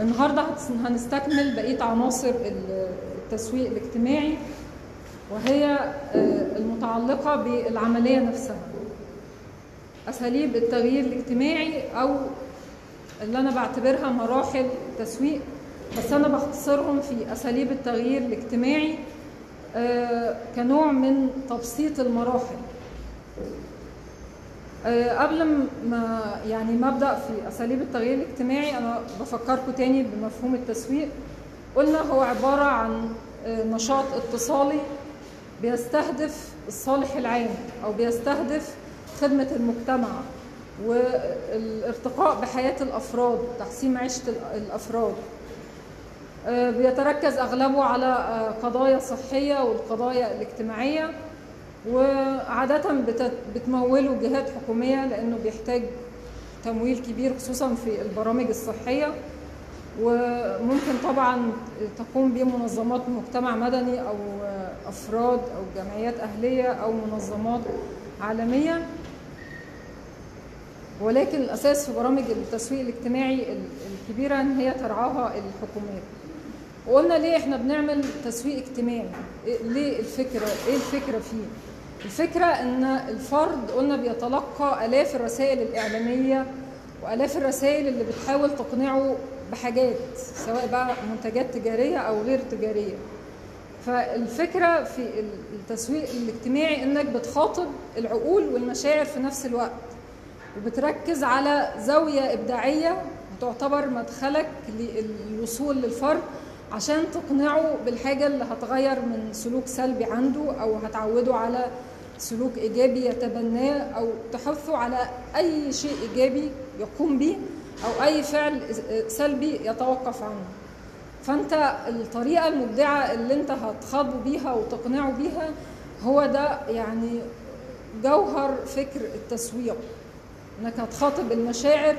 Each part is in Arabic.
النهارده هنستكمل بقية عناصر ال- التسويق الاجتماعي وهي آه، المتعلقة بالعملية نفسها. أساليب التغيير الاجتماعي أو اللي أنا بعتبرها مراحل التسويق بس أنا بختصرهم في أساليب التغيير الاجتماعي آه، كنوع من تبسيط المراحل. قبل ما يعني ما أبدأ في أساليب التغيير الاجتماعي أنا بفكركم تاني بمفهوم التسويق. قلنا هو عبارة عن آه، نشاط اتصالي بيستهدف الصالح العام أو بيستهدف خدمة المجتمع والارتقاء بحياة الأفراد تحسين معيشة ال- الأفراد. آه، بيتركز أغلبه على آه، قضايا صحية والقضايا الاجتماعية. وعادة بت- بتموله جهات حكومية لأنه بيحتاج تمويل كبير خصوصا في البرامج الصحية. وممكن طبعا تقوم به منظمات مجتمع مدني أو أفراد أو جمعيات أهلية أو منظمات عالمية. ولكن الأساس في برامج التسويق الاجتماعي ال- الكبيرة إن هي ترعاها الحكومات وقلنا ليه إحنا بنعمل تسويق اجتماعي؟ إيه- ليه الفكرة؟ إيه الفكرة فيه؟ الفكرة إن الفرد قلنا بيتلقى آلاف الرسائل الإعلامية وآلاف الرسائل اللي بتحاول تقنعه بحاجات سواء بقى منتجات تجارية أو غير تجارية. فالفكرة في ال- التسويق الاجتماعي إنك بتخاطب العقول والمشاعر في نفس الوقت وبتركز على زاوية إبداعية تعتبر مدخلك للوصول للفرد عشان تقنعه بالحاجة اللي هتغير من سلوك سلبي عنده أو هتعوده على سلوك إيجابي يتبناه أو تحثه على أي شيء إيجابي يقوم به أو أي فعل سلبي يتوقف عنه. فأنت الطريقة المبدعة اللي أنت هتخاطبه بيها وتقنعه بيها هو ده يعني جوهر فكر التسويق. إنك هتخاطب المشاعر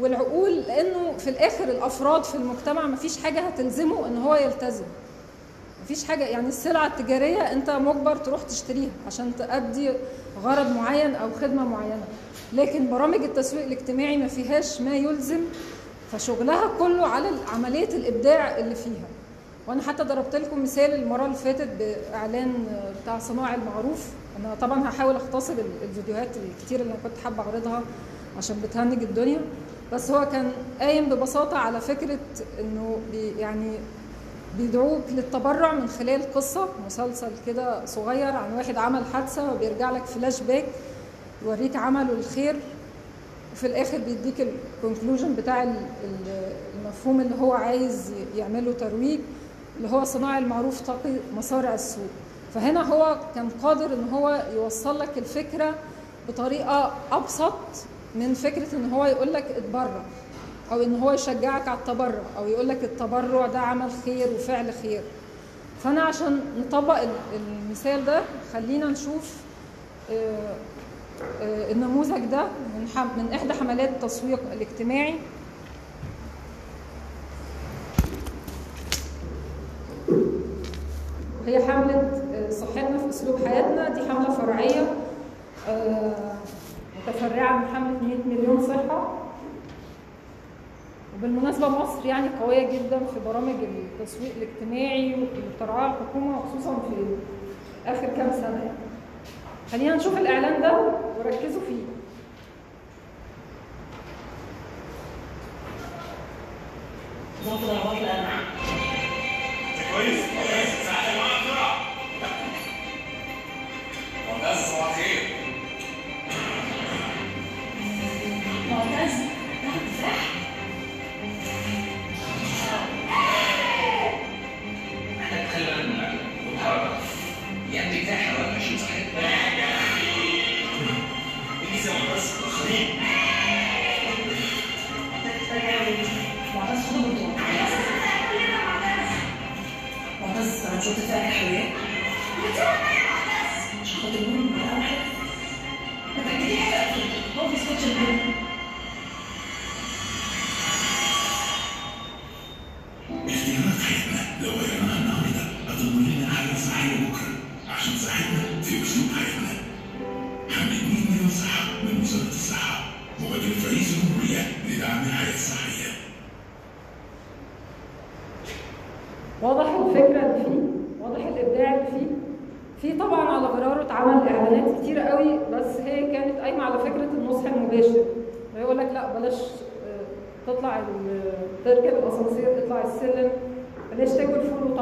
والعقول لأنه في الآخر الأفراد في المجتمع مفيش حاجة هتلزمه إن هو يلتزم. مفيش حاجة يعني السلعة التجارية أنت مجبر تروح تشتريها عشان تأدي غرض معين أو خدمة معينة. لكن برامج التسويق الاجتماعي ما فيهاش ما يلزم فشغلها كله على عملية الإبداع اللي فيها. وأنا حتى ضربت لكم مثال المرة اللي فاتت بإعلان بتاع صناع المعروف. أنا طبعا هحاول أختصر ال- الفيديوهات الكتير اللي أنا كنت حابة أعرضها عشان بتهنج الدنيا. بس هو كان قايم ببساطة على فكرة إنه يعني بيدعوك للتبرع من خلال قصة مسلسل كده صغير عن واحد عمل حادثة وبيرجع لك فلاش باك يوريك عمله الخير وفي الآخر بيديك ال conclusion بتاع ال- ال- المفهوم اللي هو عايز يعمله ترويج اللي هو صناع المعروف تقي مصارع السوق فهنا هو كان قادر إن هو يوصل لك الفكرة بطريقة أبسط من فكرة إن هو يقول لك اتبرع. أو إن هو يشجعك على التبرع أو يقول لك التبرع ده عمل خير وفعل خير. فأنا عشان نطبق ال- المثال ده خلينا نشوف آه، آه، النموذج ده من من إحدى حملات التسويق الاجتماعي. هي حملة آه، صحتنا في أسلوب حياتنا. دي حملة فرعية آه، متفرعة من حملة 100 مليون صحة. وبالمناسبة مصر يعني قوية جدا في برامج التسويق الاجتماعي اللي بترعاها الحكومة وخصوصا في آخر كام سنة يعني. خلينا نشوف الإعلان ده وركزوا فيه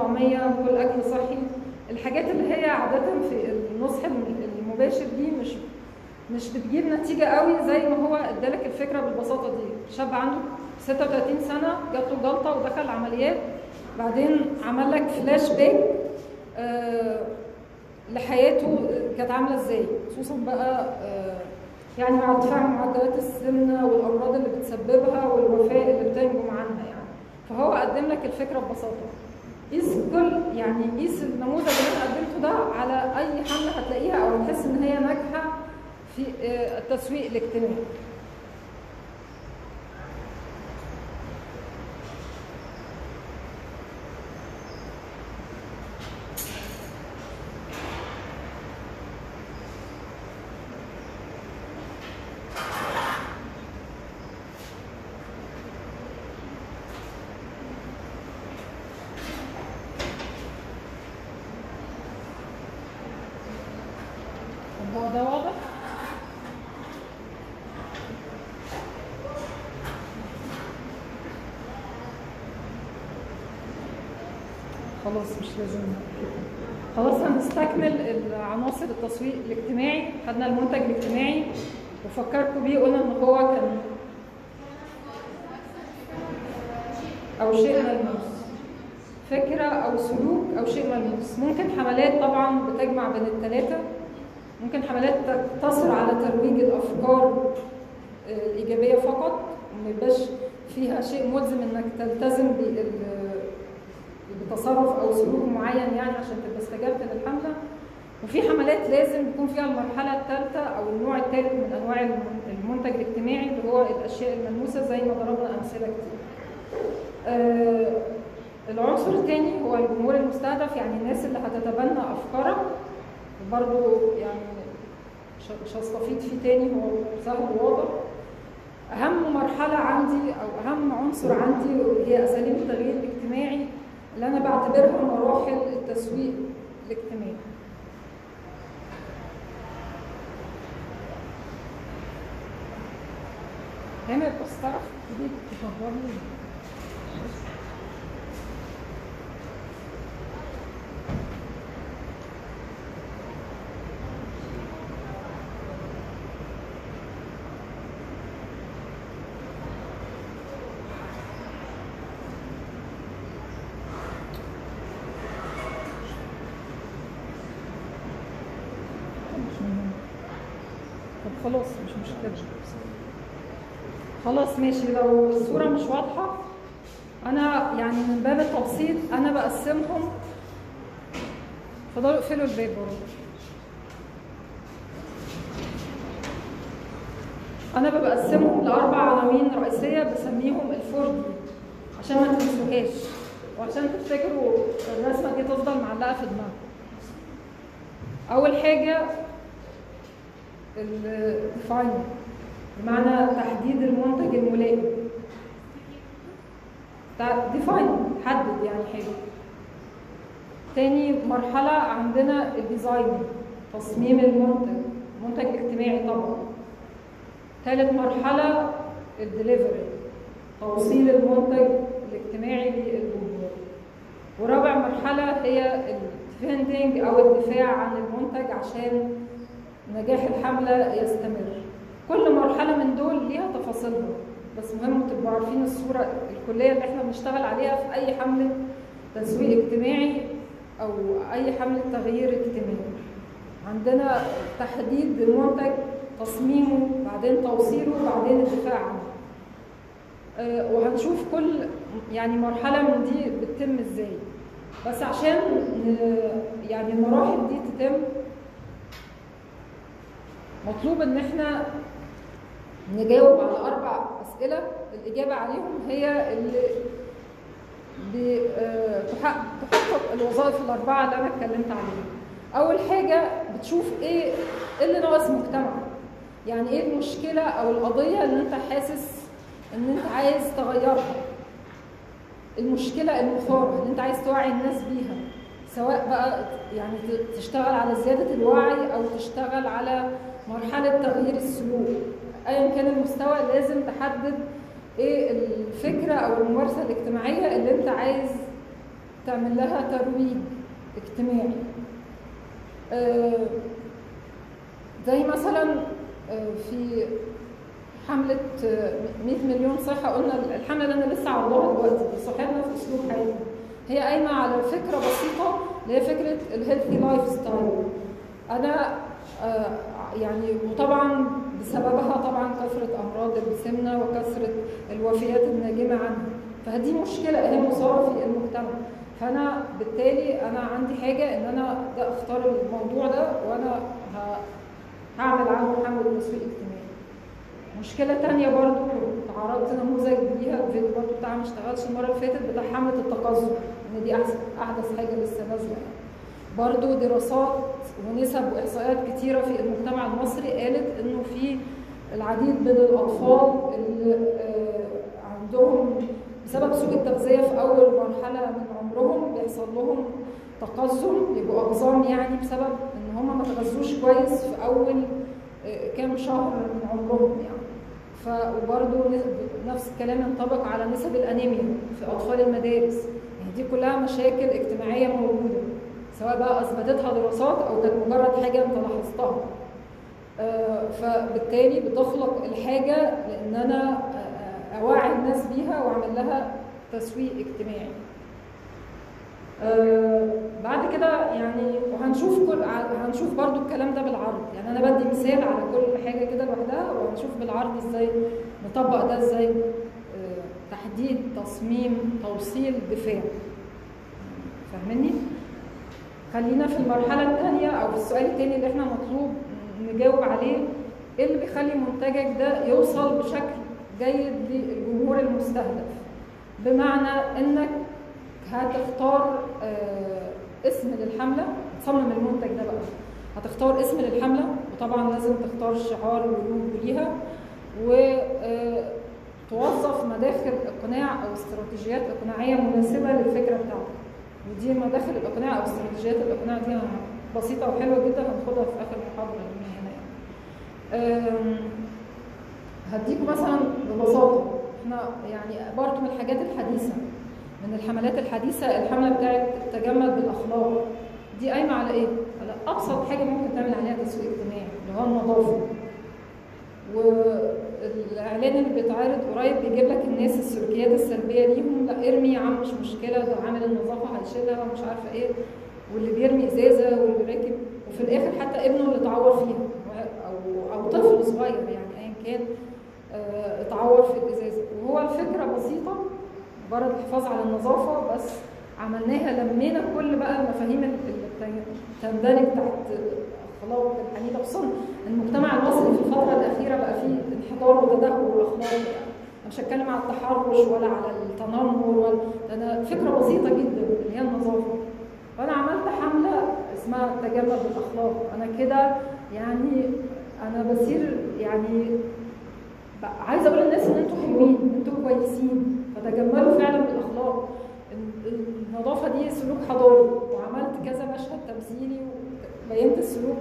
تاكل فول وطعميه كل أكل صحي. الحاجات اللي هي عادة في النصح الم- المباشر دي مش مش بتجيب نتيجة قوي زي ما هو ادالك الفكرة بالبساطة دي. شاب عنده 36 سنة جات له جلطة ودخل عمليات. بعدين عمل لك فلاش باك آه لحياته كانت عاملة إزاي. خصوصا بقى آه يعني مع ارتفاع معدلات السمنة والأمراض اللي بتسببها والوفاه اللي بتنجم عنها يعني. فهو قدم لك الفكرة ببساطة. قيس كل يعني قيس النموذج اللي أنا قدمته ده على أي حملة هتلاقيها أو هتحس إن هي ناجحة في آه، التسويق الاجتماعي طب هو ده واضح؟ خلاص مش لازم. خلاص هنستكمل العناصر التسويق الاجتماعي. خدنا المنتج الاجتماعي وفكركم بيه قلنا إن هو كان أو شيء ملموس. فكرة أو سلوك أو شيء ملموس. ممكن حملات طبعا بتجمع بين الثلاثة ممكن حملات تقتصر على ترويج الأفكار الإيجابية فقط. ما يبقاش فيها شيء ملزم إنك تلتزم بال بتصرف أو سلوك معين يعني عشان تبقى استجبت للحملة. وفي حملات لازم يكون فيها المرحلة الثالثة أو النوع الثالث من أنواع الم- المنتج الاجتماعي اللي هو الأشياء الملموسة زي ما ضربنا أمثلة كتير. آه العنصر الثاني هو الجمهور المستهدف يعني الناس اللي هتتبنى افكارك وبرضه يعني مش- هستفيد فيه تاني هو سهل وواضح. أهم مرحلة عندي أو أهم عنصر عندي هي أساليب التغيير الاجتماعي. اللي أنا بعتبرها مراحل التسويق الاجتماعي. هنا بس تعرف تجيب تفضلي مش مهم. طب خلاص مش مشكلة خلاص ماشي. لو الصورة مش واضحة أنا يعني من باب التبسيط أنا بقسمهم. فضلوا اقفلوا الباب أنا بقسمهم لأربع عناوين رئيسية بسميهم الفور دي عشان ما تنسوهاش. وعشان تفتكروا الرسمة دي تفضل معلقة في دماغكم. أول حاجة ال define بمعنى تحديد المنتج الملائم. Define حدد يعني حاجة تاني مرحلة عندنا ال design تصميم المنتج. منتج اجتماعي طبعا. ثالث مرحلة الدليفري توصيل المنتج الاجتماعي للجمهور. ورابع مرحلة هي الديفندنج أو الدفاع عن المنتج عشان نجاح الحملة يستمر. كل مرحلة من دول ليها تفاصيلها بس مهم تبقوا عارفين الصورة الكلية اللي إحنا بنشتغل عليها في أي حملة تسويق اجتماعي أو أي حملة تغيير اجتماعي. عندنا تحديد المنتج تصميمه بعدين توصيله بعدين الدفاع عنه. آه، وهنشوف كل يعني مرحلة من دي بتتم إزاي. بس عشان يعني المراحل دي تتم مطلوب إن إحنا نجاوب على أربع أسئلة الإجابة عليهم هي اللي بتحقق تحقق الوظائف الأربعة اللي أنا اتكلمت عليها. أول حاجة بتشوف إيه إيه اللي ناقص المجتمع يعني إيه المشكلة أو القضية اللي أنت حاسس إن أنت عايز تغيرها؟ المشكلة المثارة اللي أنت عايز توعي الناس بيها سواء بقى يعني تشتغل على زيادة الوعي أو تشتغل على مرحلة تغيير السلوك. ايا كان المستوى لازم تحدد إيه الفكرة أو الممارسة الاجتماعية اللي أنت عايز تعمل لها ترويج اجتماعي. آه، زي مثلا آه، في حملة آه، 100 مليون صحة قلنا الحملة اللي أنا لسه عرضاها دلوقتي صحتنا في أسلوب حياتنا هي قايمة على فكرة بسيطة اللي هي فكرة ال healthy lifestyle أنا آه، يعني وطبعا بسببها طبعا كثرة أمراض السمنة وكثرة الوفيات الناجمة عنها. فهذه مشكلة هي مثارة في المجتمع. فأنا بالتالي أنا عندي حاجة إن أنا ده أختار الموضوع ده وأنا ه- هعمل عنه حملة تسويق اجتماعي. مشكلة تانية برضو تعرضت نموذج ليها الفيديو برضو بتاعها ما اشتغلش المرة اللي فاتت بتاع حملة التقزم إن دي أحسن أحدث حاجة لسه نازلة يعني. برضو دراسات ونسب وإحصائيات كتيرة في المجتمع المصري قالت إنه في العديد من الأطفال اللي آه، عندهم بسبب سوء التغذية في أول مرحلة من عمرهم بيحصل لهم تقزم يبقوا أقزام يعني بسبب إن هم ما تغذوش كويس في أول آه، كام شهر من عمرهم يعني. ف وبرضه نفس الكلام ينطبق على نسب الأنيميا في أطفال المدارس. يعني دي كلها مشاكل اجتماعية موجودة. سواء بقى أثبتتها دراسات أو كانت مجرد حاجة أنت لاحظتها. آه، فبالتالي بتخلق الحاجة لأن أنا آه، أوعي الناس بيها وأعمل لها تسويق اجتماعي. آه، بعد كده يعني وهنشوف كل هنشوف برضو الكلام ده بالعرض. يعني أنا بدي مثال على كل حاجة كده لوحدها وهنشوف بالعرض إزاي نطبق ده إزاي تحديد تصميم توصيل دفاع. فاهمني؟ خلينا في المرحلة الثانية أو في السؤال الثاني اللي إحنا مطلوب نجاوب عليه. إيه اللي بيخلي منتجك ده يوصل بشكل جيد للجمهور المستهدف؟ بمعنى إنك هتختار آه، اسم للحملة تصمم المنتج ده بقى. هتختار اسم للحملة وطبعا لازم تختار شعار ولوجو ليها وتوظف مداخل اقناع أو استراتيجيات إقناعية مناسبة للفكرة بتاعتك. ودي مداخل الإقناع أو استراتيجيات الإقناع دي بسيطة وحلوة جدا هناخدها في آخر محاضرة لينا هنا هديكم مثلا ببساطة. إحنا يعني برضو من الحاجات الحديثة من الحملات الحديثة الحملة بتاعت تجمل بالأخلاق. دي قايمة على إيه؟ على أبسط حاجة ممكن تعمل عليها تسويق اجتماعي اللي هو النظافة والإعلان اللي بيتعرض قريب بيجيب لك الناس السلوكيات السلبية ليهم. لا ارمي يا عم مش مشكلة. ده عامل النظافة هيشيلها ومش عارفة إيه واللي بيرمي إزازة واللي راكب وفي الآخر حتى ابنه اللي اتعور فيها أو أو طفل صغير يعني أيا كان آه، اتعور في الإزازة. وهو الفكرة بسيطة مجرد الحفاظ على النظافة بس عملناها لمينا كل بقى المفاهيم اللي بت- تندرج تحت اخلاق الحديثه خصوصا المجتمع المصري في الفترة الأخيرة بقى فيه انحدار وتدهور اخلاقي يعني مش هتكلم على التحرش ولا على التنمر ولا ده أنا فكرة بسيطة جدا اللي هي النظافة. فأنا عملت حملة اسمها التجمل بالأخلاق. أنا كده يعني أنا بصير يعني عايزة أقول للناس إن أنتوا حلوين أنتوا كويسين. فتجملوا فعلا بالأخلاق. ال- النظافة دي سلوك حضاري. وعملت كذا مشهد تمثيلي وبينت السلوك.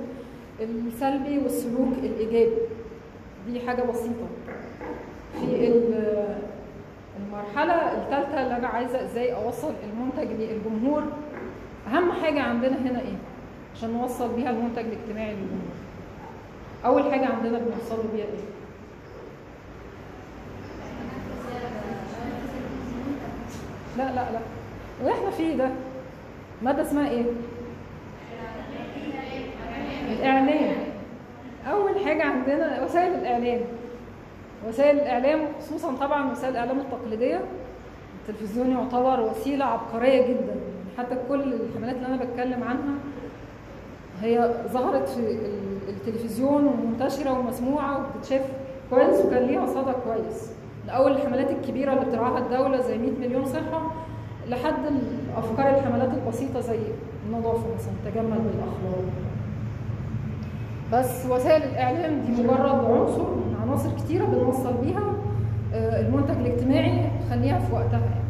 السلبي والسلوك الإيجابي. دي حاجة بسيطة. في ال- المرحلة الثالثه اللي أنا عايزة إزاي أوصل المنتج للجمهور أهم حاجة عندنا هنا إيه؟ عشان نوصل بيها المنتج الاجتماعي للجمهور. أول حاجة عندنا بنوصله بيها إيه؟ لا لا لا. اللي إحنا فيه ده. مادة اسمها إيه؟ الإعلام. أول حاجة عندنا وسائل الإعلام. وسائل الإعلام خصوصا طبعا وسائل الإعلام التقليدية. التلفزيون يعتبر وسيلة عبقرية جدا. حتى كل الحملات اللي أنا بتكلم عنها هي ظهرت في ال- التلفزيون ومنتشرة ومسموعة وبتتشاف كويس وكان ليها صدى كويس. لأول الحملات الكبيرة اللي بترعاها الدولة زي 100 مليون صحة لحد الأفكار الحملات البسيطة زي النظافة مثلا تجمل بالأخلاق بس وسائل الإعلام دي مجرد عنصر من عناصر كتيرة بنوصل بيها آه، المنتج الاجتماعي خليها في وقتها يعني.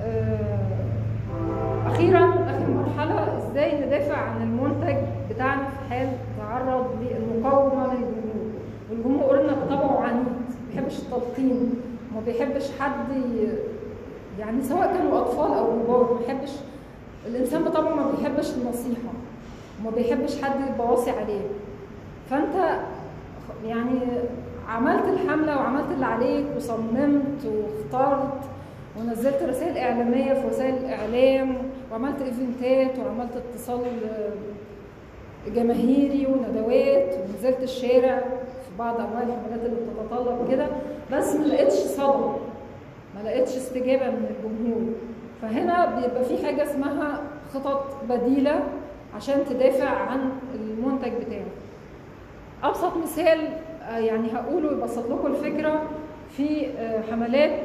آه، أخيرا آخر مرحلة إزاي ندافع عن المنتج بتاعنا في حال تعرض للمقاومة من الجمهور والجمهورنا بطبعه عنيد ما بيحبش التلقين ما بيحبش حد يعني سواء كانوا أطفال أو كبار ما بيحبش الإنسان بطبعه ما بيحبش النصيحة وما بيحبش حد يبقى واصي عليه. فأنت يعني عملت الحملة وعملت اللي عليك وصممت واخترت ونزلت رسائل إعلامية في وسائل الإعلام وعملت إيفنتات وعملت اتصال جماهيري وندوات ونزلت الشارع في بعض أنواع الحملات اللي بتتطلب كده بس ما لقيتش صدى ما لقيتش استجابة من الجمهور. فهنا بيبقى في حاجة اسمها خطط بديلة عشان تدافع عن المنتج بتاعك. أبسط مثال آه، يعني هقوله يبسط لكم الفكرة في آه، حملات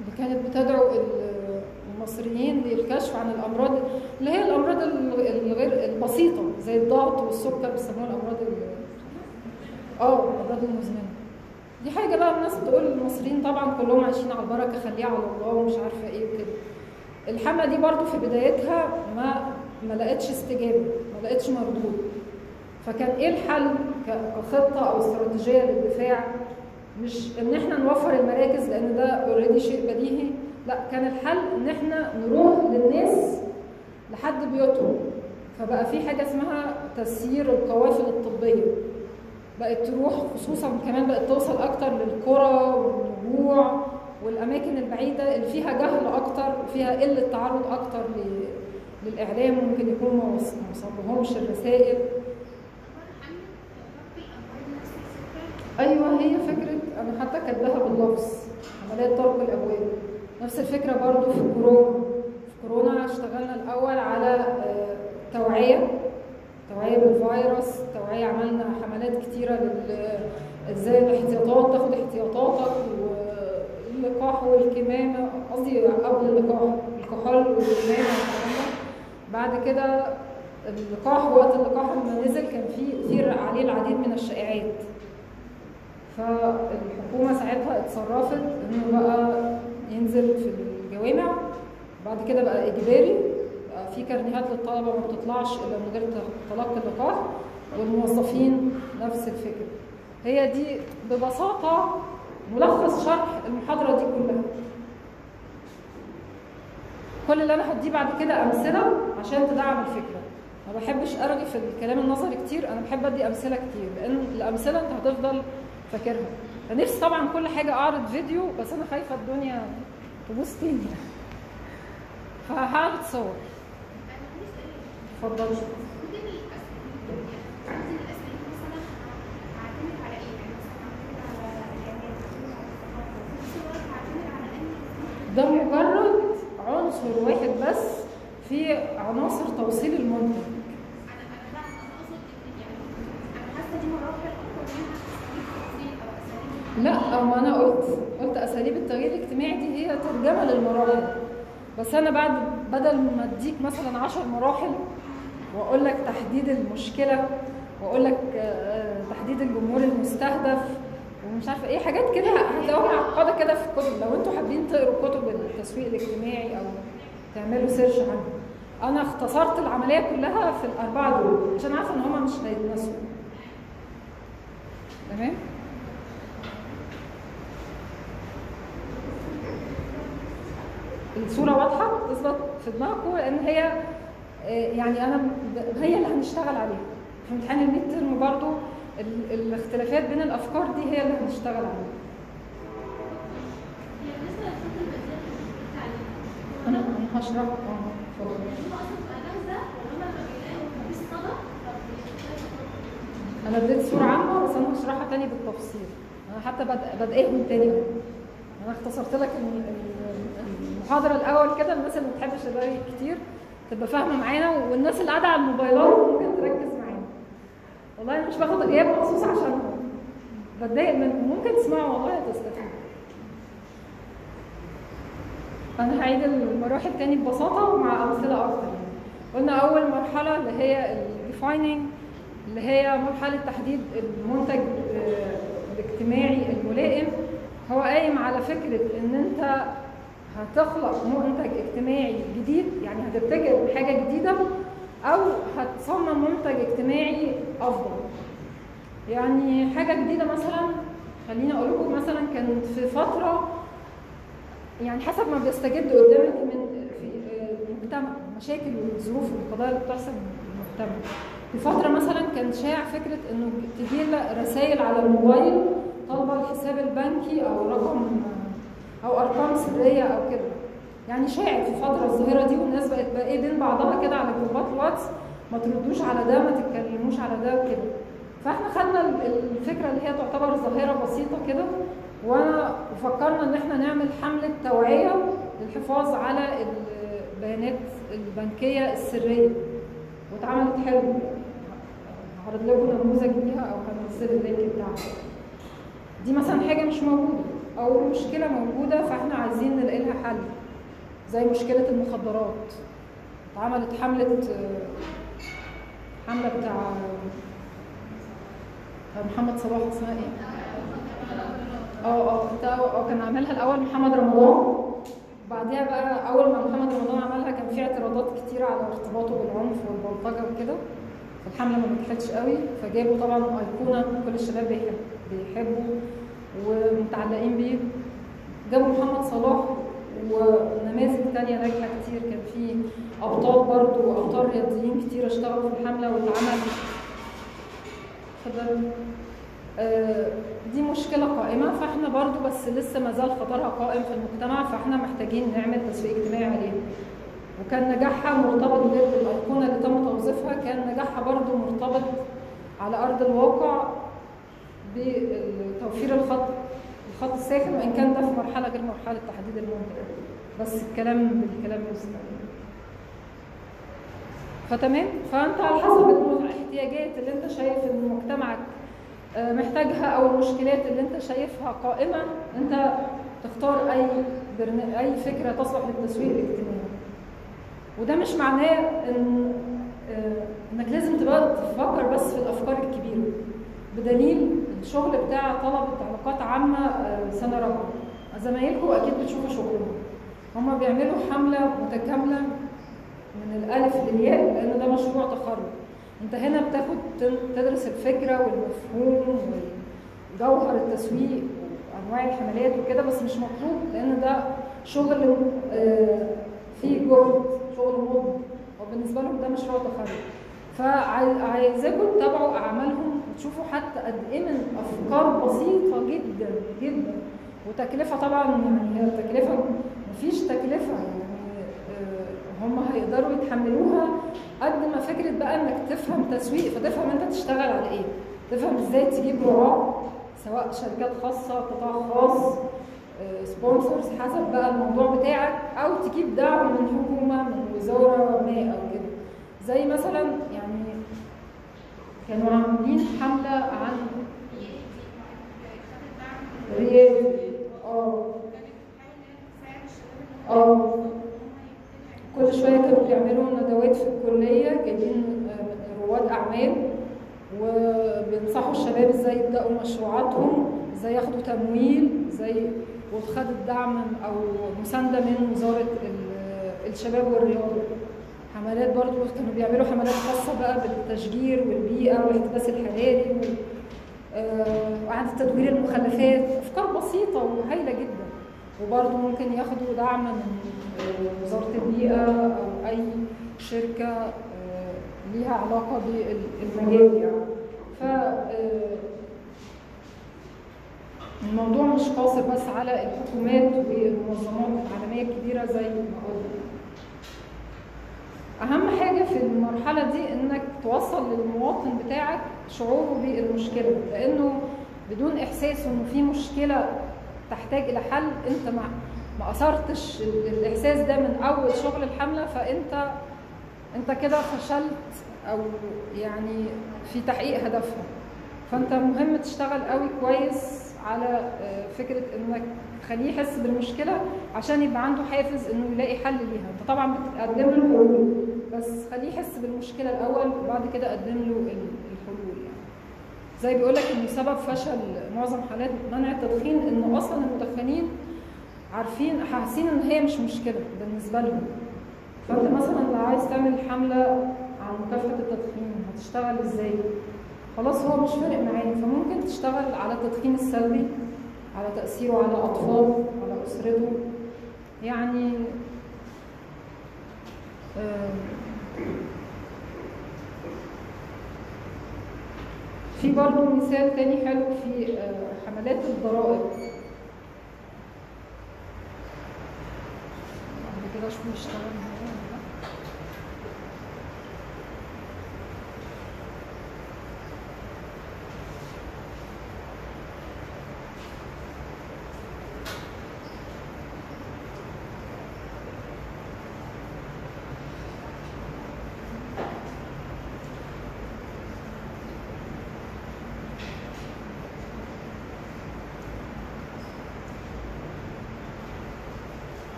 اللي كانت بتدعو ال- المصريين للكشف عن الأمراض اللي هي الأمراض ال- الغير البسيطة زي الضغط والسكر بيسموها الأمراض ال- آه الأمراض المزمنة. دي حاجة بقى الناس بتقول المصريين طبعا كلهم عايشين على البركة خليها على الله ومش عارفة إيه وكده. الحملة دي برضو في بدايتها ما ما لقتش استجابة ما لقتش مردود. فكان إيه الحل كخطة أو استراتيجية للدفاع؟ مش إن إحنا نوفر المراكز لأن ده اوريدي شيء بديهي لا كان الحل إن إحنا نروح للناس لحد بيوتهم. فبقى في حاجة اسمها تسيير القوافل الطبية. بقت تروح خصوصا كمان بقت توصل أكتر للقرى والنجوع والأماكن البعيدة اللي فيها جهل أكتر فيها قلة تعرض أكتر للإعلام ممكن يكون ما وص- ما وصلهمش الرسائل. أيوه هي فكرة أنا حتى كاتباها باللفظ عمليات طرق الأبواب. نفس الفكرة برضو في كورونا. في كورونا اشتغلنا الأول على آه، توعية توعية بالفيروس توعية عملنا حملات كتيرة إزاي الاحتياطات تاخد احتياطاتك واللقاح والكمامة قصدي قبل اللقاح الكحول والكمامة بعد كده اللقاح وقت اللقاح لما نزل كان في في عليه العديد من الشائعات. فالحكومة ساعتها اتصرفت إنه بقى ينزل في الجوامع. بعد كده بقى إجباري بقى في كارنيهات للطلبة ما بتطلعش إلا من غير تلقي اللقاح والموظفين نفس الفكرة. هي دي ببساطة ملخص شرح المحاضرة دي كلها. كل اللي أنا هديه بعد كده امثله عشان تدعم الفكرة. ما بحبش ارغي في الكلام النظري كتير أنا بحب ادي امثله كتير لأن الامثله انت هتفضل فاكرها. فنفسي طبعا كل حاجة اعرض فيديو بس أنا خايفه الدنيا تبوظ تاني. فهعرض صور. اتفضلي ده مجرد عنصر واحد بس في عناصر توصيل المنتج لا ما أنا قلت قلت أساليب التغيير الاجتماعي دي هي ترجمة للمراحل. بس أنا بعد بدل ما أديك مثلا عشر مراحل وأقول لك تحديد المشكلة وأقول لك آه، تحديد الجمهور المستهدف ومش عارفة إيه حاجات كده هتلاقوها معقدة كده في الكتب. لو أنتوا حابين تقروا كتب التسويق الاجتماعي أو تعملوا سيرش عنها. أنا اختصرت العملية كلها في الأربعة دول عشان عارفة إن هما مش هيتنسوا. تمام؟ الصورة واضحة؟ تثبت في دماغكم لأن هي آه، يعني أنا هي اللي هنشتغل عليها. في امتحان الميد ترم برضو ال- الاختلافات بين الأفكار دي هي اللي هنشتغل عليها. أنا هشرح. أنا اديت صورة عامة بس أنا هشرحها تاني بالتفصيل. أنا حتى بد- بدقيهم تاني. أنا اختصرت لك ال- ال- المحاضرة الأول كده الناس اللي ما بتحبش كتير تبقى فاهمة معانا والناس اللي قاعدة على الموبايلات ممكن تركز معانا. والله أنا مش باخد غياب مخصوص عشانهم بتضايق منهم ممكن تسمعوا والله تستفيدوا أنا هعيد المراحل تاني ببساطة مع أمثلة أكتر. قلنا أول مرحلة اللي هي الديفايننج اللي هي مرحلة تحديد المنتج آه، الاجتماعي الملائم هو قايم على فكرة إن أنت هتخلق منتج اجتماعي جديد يعني هتبتكر حاجة جديدة أو هتصمم منتج اجتماعي أفضل يعني حاجة جديدة مثلا خليني أقول لكم مثلا كانت في فترة يعني حسب ما بيستجد قدامك من في المجتمع المشاكل والظروف والقضايا اللي بتحصل في المجتمع. في فترة مثلا كان شائع فكرة إنه تجي رسائل على الموبايل طالبة الحساب البنكي أو رقم أو أرقام سرية أو كده. يعني شائع في فترة الظاهرة دي والناس بقت بقى إيه بين بعضها كده على جروبات الواتس ما تردوش على ده ما تتكلموش على ده وكده. فإحنا خدنا ال- الفكرة اللي هي تعتبر ظاهرة بسيطة كده وفكرنا ان إحنا نعمل حملة توعية للحفاظ على البيانات البنكية السرية. واتعملت حلو. هعرض لكم نموذج ليها أو هنزل اللينك بتاعها. دي مثلا حاجة مش موجودة أو مشكلة موجودة فإحنا عايزين نلاقي لها حل. زي مشكلة المخدرات. اتعملت حملة حملة بتاع محمد صلاح اسمها إيه؟ آه آه آه كان عاملها الأول محمد رمضان. بعديها بقى أول ما محمد رمضان عملها كان في اعتراضات كتيره على ارتباطه بالعنف والبلطجة وكده. فالحملة ما نجحتش قوي فجابوا طبعا أيقونة كل الشباب بيحب بيحبوا ومتعلقين بيه. جابوا محمد صلاح ونماذج تانية ناجحة كتير. كان في أبطال برضو وأبطال رياضيين كتير اشتغلوا في الحملة واتعمل اتفضل دي مشكلة قائمة فإحنا برضو بس لسه ما زال خطرها قائم في المجتمع فإحنا محتاجين نعمل تسويق اجتماعي عليها. وكان نجاحها مرتبط غير الأيقونة اللي تم توظيفها كان نجاحها برضو مرتبط على أرض الواقع بتوفير الخط الخط الساخن وإن كان ده في مرحلة غير مرحلة تحديد المنتج. بس الكلام بالكلام يستخدم فتمام؟ فأنت على حسب الاحتياجات اللي أنت شايف إن مجتمعك محتاجها أو المشكلات اللي أنت شايفها قائمة أنت تختار أي. أي فكرة تصلح للتسويق الاجتماعي. وده مش معناه إن آه، إنك لازم تبقى تفكر بس في الأفكار الكبيرة. بدليل الشغل بتاع طلبة علاقات عامة آه، سنة رابعة. زمايلكم أكيد بتشوفوا شغلهم. هما بيعملوا حملة متكاملة من الألف للياء لأن ده مشروع تخرج. انت هنا بتاخد تدرس الفكرة والمفهوم وجوهر التسويق وأنواع الحملات وكده بس مش مطلوب لأن ده شغل آه، فيه جهد شغل مضن وبالنسبة لهم ده مشروع تخرج فعايزاكم تتابعوا أعمالهم وتشوفوا حتى قد إيه من أفكار بسيطة جدا جدا. وتكلفة طبعا يعني هي التكلفه مفيش تكلفة يعني آه، هم هيقدروا يتحملوها قد ما فكرة بقى إنك تفهم تسويق فتفهم أنت تشتغل على إيه. تفهم إزاي تجيب رعاة سواء شركات خاصة قطاع خاص سبونسرز حسب بقى الموضوع بتاعك أو تجيب دعم من حكومه من وزارة ما أو كده. زي مثلا يعني كانوا عاملين حملة عن رياض آه آه كل شوية كانوا بيعملوا ندوات في الكليه جايبين آه، رواد اعمال وبينصحوا الشباب إزاي يبدأوا مشروعاتهم إزاي ياخدوا تمويل إزاي وخدوا دعم أو مساندة من وزارة ال- الشباب والرياضة. حملات برضو كانوا بيعملوا حملات خاصة بقى بالتشجير والبيئة والاحتباس الحراري آه، وإعادة تدوير المخلفات. أفكار بسيطة وهايلة جدا. وبرضه ممكن ياخدوا دعم من وزارة البيئة أو أي شركة ليها علاقة بالمجال يعني. ف آه، الموضوع مش قاصر بس على الحكومات والمنظمات العالمية الكبيرة زي ما قلنا أهم حاجة في المرحلة دي إنك توصل للمواطن بتاعك شعوره بالمشكلة لأنه بدون إحساس إنه في مشكلة تحتاج إلى حل أنت ما ما أثرتش ال- الإحساس ده من أول شغل الحملة فأنت انت كده فشلت أو يعني في تحقيق هدفها فانت مهم تشتغل قوي كويس على آه، فكرة انك تخليه يحس بالمشكلة عشان يبقى عنده حافز انه يلاقي حل ليها. انت طبعا بتقدم له حلول بس خليه يحس بالمشكلة الأول وبعد كده قدم له ال- الحلول يعني. زي بيقول لك ان سبب فشل معظم حالات منع التدخين إنه أصلا المدخنين عارفين حاسين إن هي مش مشكلة بالنسبة لهم. فانت مثلا لو عايز تعمل حملة عن مكافحة التدخين هتشتغل إزاي؟ خلاص هو مش فارق معايا. فممكن تشتغل على التدخين السلبي على تأثيره على اطفاله على أسرته. يعني في برضه مثال تاني حلو في آه، حملات الضرائب. بعد كده أشوف يشتغل معايا ولا لا.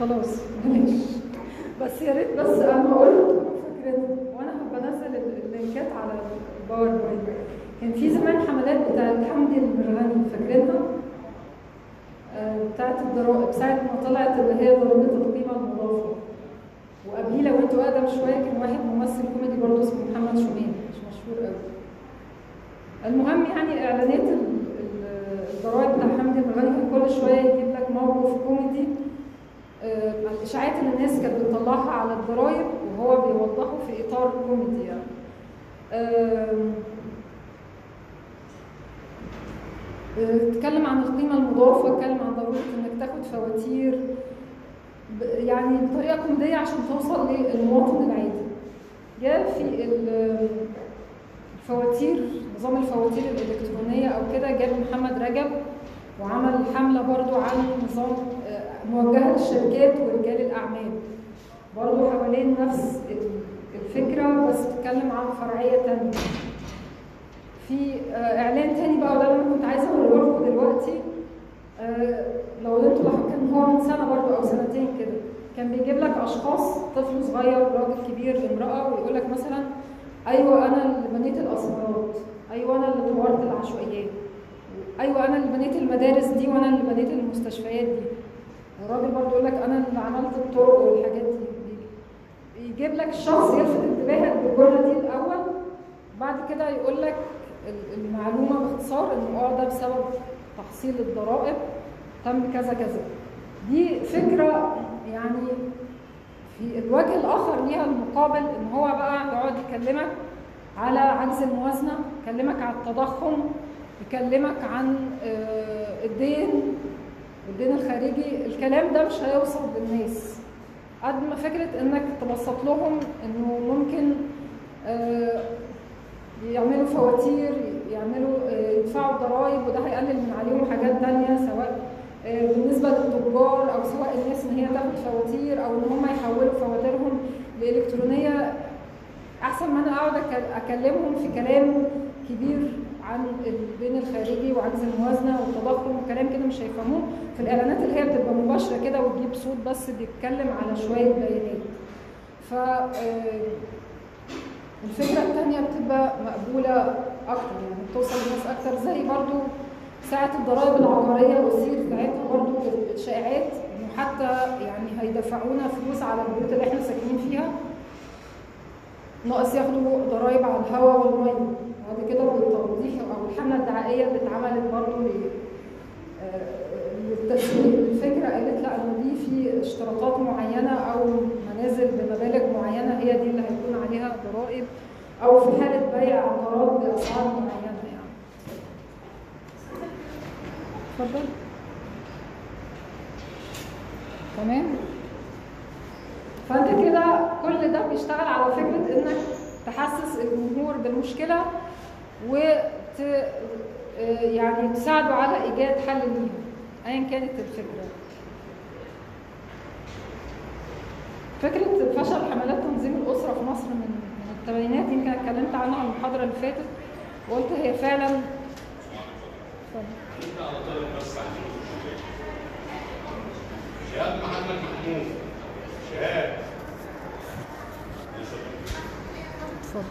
خلاص بس يا ريت بس أنا قلت فكرتي وأنا بنزل ال links على ال PowerPoint كان في زمان حملات بتاعت حمدي المرغني فاكرينها؟ آه، بتاعت الضرائب ساعة ما طلعت اللي هي ضريبة القيمة المضافة. وقبليه لو أنتوا أقدم شوية كان واحد ممثل كوميدي برضه اسمه محمد شومان مش مشهور قوي المهم يعني إعلانات ال- ال- الضرائب بتاع حمدي المرغني كان كل شوية يجيب لك موقف كوميدي الإشاعات اللي الناس كانت بتطلعها على الضرايب وهو بيوضحه في إطار كوميدي يعني. اتكلم عن القيمة المضافة اتكلم عن ضرورة إنك تاخد فواتير يعني بطريقة كوميدية عشان توصل للمواطن العادي. جاء في ال- الفواتير نظام الفواتير الإلكترونية أو كده جاب محمد رجب وعمل حملة برضو عن نظام موجهة للشركات ورجال الأعمال. برضو حوالين نفس ال- الفكرة بس بتتكلم عن فرعية تانية. في آه، إعلان تاني بقى وده اللي أنا كنت عايزة اوريه لكم دلوقتي. آه، لو أنتوا كان هو من سنة برضو أو سنتين كده. كان بيجيب لك أشخاص طفل صغير راجل كبير امرأة ويقول لك مثلا أيوه أنا اللي بنيت الاسمرات أيوه أنا اللي طورت العشوائيات. أيوه أنا اللي بنيت المدارس دي وأنا اللي بنيت المستشفيات دي. الراجل برضو يقول لك أنا اللي عملت الطرق والحاجات دي. يجيب لك الشخص يلفت انتباهك بالجملة دي الأول بعد كده يقول لك ال- المعلومة باختصار إن آه ده بسبب تحصيل الضرائب تم كذا كذا. دي فكرة يعني في الوجه الآخر ليها المقابل إن هو بقى يقعد يكلمك على عجز الموازنة يكلمك على التضخم يكلمك عن آه، الدين والدين الخارجي الكلام ده مش هيوصل للناس قد ما فكرة إنك تبسط لهم إنه ممكن آه، يعملوا فواتير يعملوا آه، يدفعوا الضرائب وده هيقلل من عليهم حاجات تانية سواء آه، بالنسبة للتجار أو سواء الناس إن هي تاخد فواتير أو إن هم يحولوا فواتيرهم لإلكترونية. أحسن ما أنا أقعد أك- أكلمهم في كلام كبير. عن الدين الخارجي وعجز الموازنة والتضخم وكلام كده مش هيفهموه. في الإعلانات اللي هي بتبقى مباشرة كده وتجيب صوت بس بيتكلم على شوية بيانات. ف آه، الفكرة التانية بتبقى مقبولة أكتر يعني بتوصل لناس أكتر. زي برضو ساعة الضرائب العقارية والسير ساعتها برضو كانت شائعات إنه حتى يعني هيدفعونا فلوس على البيوت اللي إحنا ساكنين فيها. ناقص ياخدوا ضرائب على الهواء والمية. بعد كده بالتوضيح أو الحملة الدعائية اللي اتعملت للتسويق الفكرة قالت لا دي في اشتراطات معينة أو منازل بمبالغ معينة هي دي اللي هيكون عليها ضرائب أو في حالة بيع عقارات بأسعار معينة يعني. اتفضل. تمام؟ فأنت كده كل ده بيشتغل على فكرة إنك تحسس الجمهور بالمشكلة وت آه، يعني تساعده على إيجاد حل ليها أيا كانت الفكرة. فكرة فشل حملات تنظيم الأسرة في مصر من الثمانينات يمكن اتكلمت عنها المحاضرة اللي فاتت وقلت هي فعلا ما حضرتك محمود شهاب اتفضل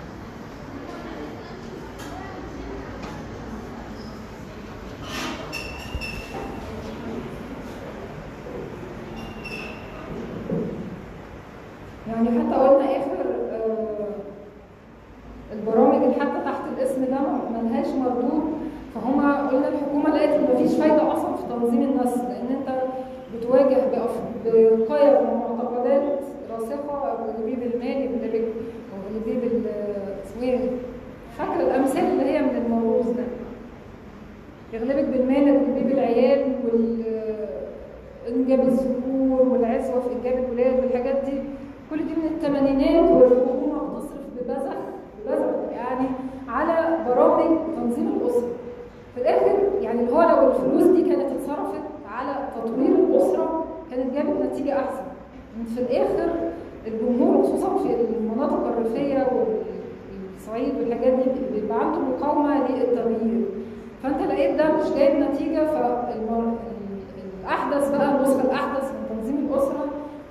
يعني حتى قلنا اخر آه، البرامج اللي حتى تحت الاسم ده ما- ملهاش مردود فهما قلنا الحكومة لقت ان مفيش فايده أصلا في تنظيم النسل لأن انت بتواجه بأف- بقيم ومعتقدات راسخه اغلبيه بالمال يغلبك أو اغلبيه بال اسمه إيه فاكره الامثال اللي هي من الموروث ده يغلبك بالمال يغلبك بالعيال وانجاب الذكور والعزوه في انجاب الولاد والحاجات دي كل دي من الثمانينات والحكومة بتصرف ببذخ ببذخ يعني على برامج تنظيم الاسره في الآخر يعني اللي هو لو الفلوس دي كانت اتصرفت على تطوير الاسره كانت جابت نتيجه احسن من في الآخر الجمهور خصوصا في المناطق الريفيه والصعيد والحاجات دي بيبقى عنده مقاومه للتغيير فانت لقيت ده مش جايب نتيجه فالاحدث بقى النسخه الاحدث من تنظيم الاسره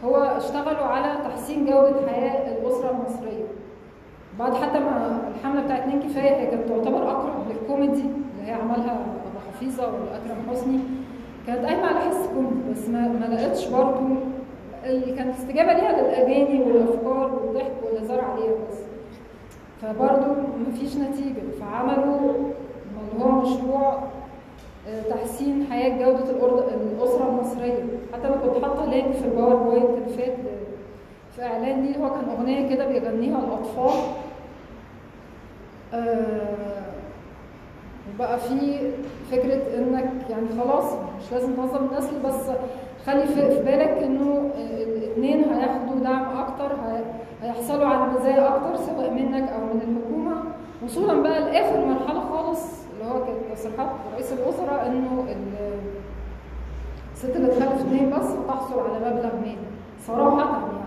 هو اشتغلوا على تحسين جوده حياه الاسره المصريه بعد حتى ما الحمله بتاعت اتنين كفاية هي كانت تعتبر اقرب للكوميدي اللي هي عملها أبو حفيظة وأكرم حسني. كانت قايمة على حس كوميدي بس ما, ما لقيتش برضه اللي كانت استجابة ليها للأغاني والأفكار والضحك والهزار عليها بس. فبرضه مفيش نتيجة. فعملوا اللي هو مشروع آه، تحسين حياة جودة الأسرة المصرية. حتى أنا كنت حاطة link في ال PowerPoint اللي فات آه، في إعلان ليه هو كان أغنية كده بيغنيها الأطفال. آه، وبقى في فكرة إنك يعني خلاص مش لازم تنظم النسل بس خلي في بالك إنه الاثنين هياخدوا دعم أكتر هي- هيحصلوا على مزايا أكتر سواء منك أو من الحكومة. وصولا بقى لآخر مرحلة خالص اللي هو كانت تصريحات رئيس الوزراء إنه ال- الست اللي تخلف اثنين بس هتحصل على مبلغ مالي صراحة يعني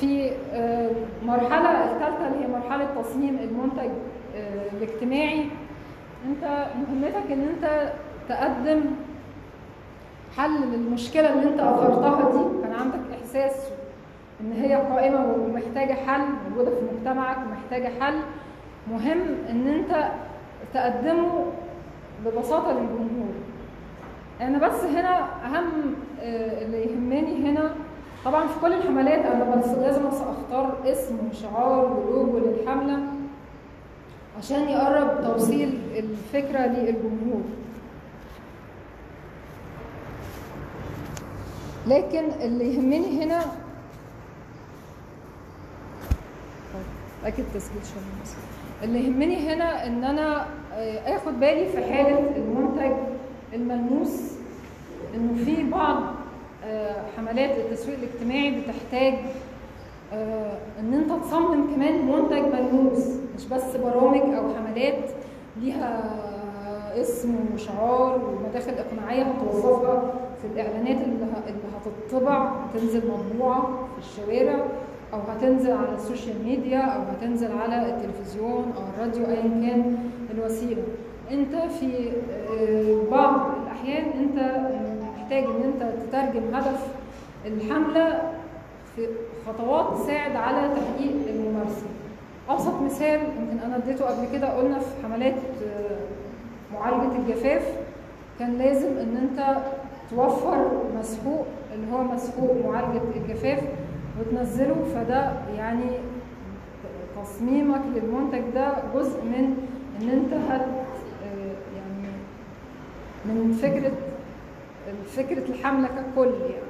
في آه، مرحلة الثالثة اللي هي مرحلة تصميم المنتج آه، الاجتماعي. انت مهمتك ان انت تقدم حل للمشكلة اللي انت أثرتها دي. كان عندك إحساس إن هي قائمة ومحتاجة حل موجودة في مجتمعك ومحتاجة حل. مهم إن انت تقدمه ببساطة للجمهور. أنا بس هنا أهم آه، اللي يهمني هنا طبعا في كل الحملات أنا بس لازم أختار اسم وشعار ولوجو للحملة عشان يقرب توصيل الفكرة للجمهور لكن اللي يهمني هنا أكيد تسجيل بس. اللي يهمني هنا إن أنا آه، آخد بالي في حالة المنتج الملموس إنه في بعض حملات التسويق الاجتماعي بتحتاج آه، إن أنت تصمم كمان منتج ملموس مش بس برامج أو حملات ليها اسم وشعار ومداخل إقناعية هتوظفها في الإعلانات اللي هتطبع هتنزل مطبوعه في الشوارع أو هتنزل على ال social media أو هتنزل على التلفزيون أو الراديو ايا كان الوسيلة. أنت في آه، بعض الأحيان أنت محتاج إن أنت تترجم هدف الحملة في خطوات تساعد على تحقيق الممارسة. أبسط مثال يمكن أنا اديته قبل كده قلنا في حملات آه، معالجة الجفاف كان لازم إن أنت توفر مسحوق اللي هو مسحوق معالجة الجفاف وتنزله فده يعني تصميمك للمنتج ده جزء من إن أنت هت آه، يعني من فكرة فكرة الحملة ككل يعني.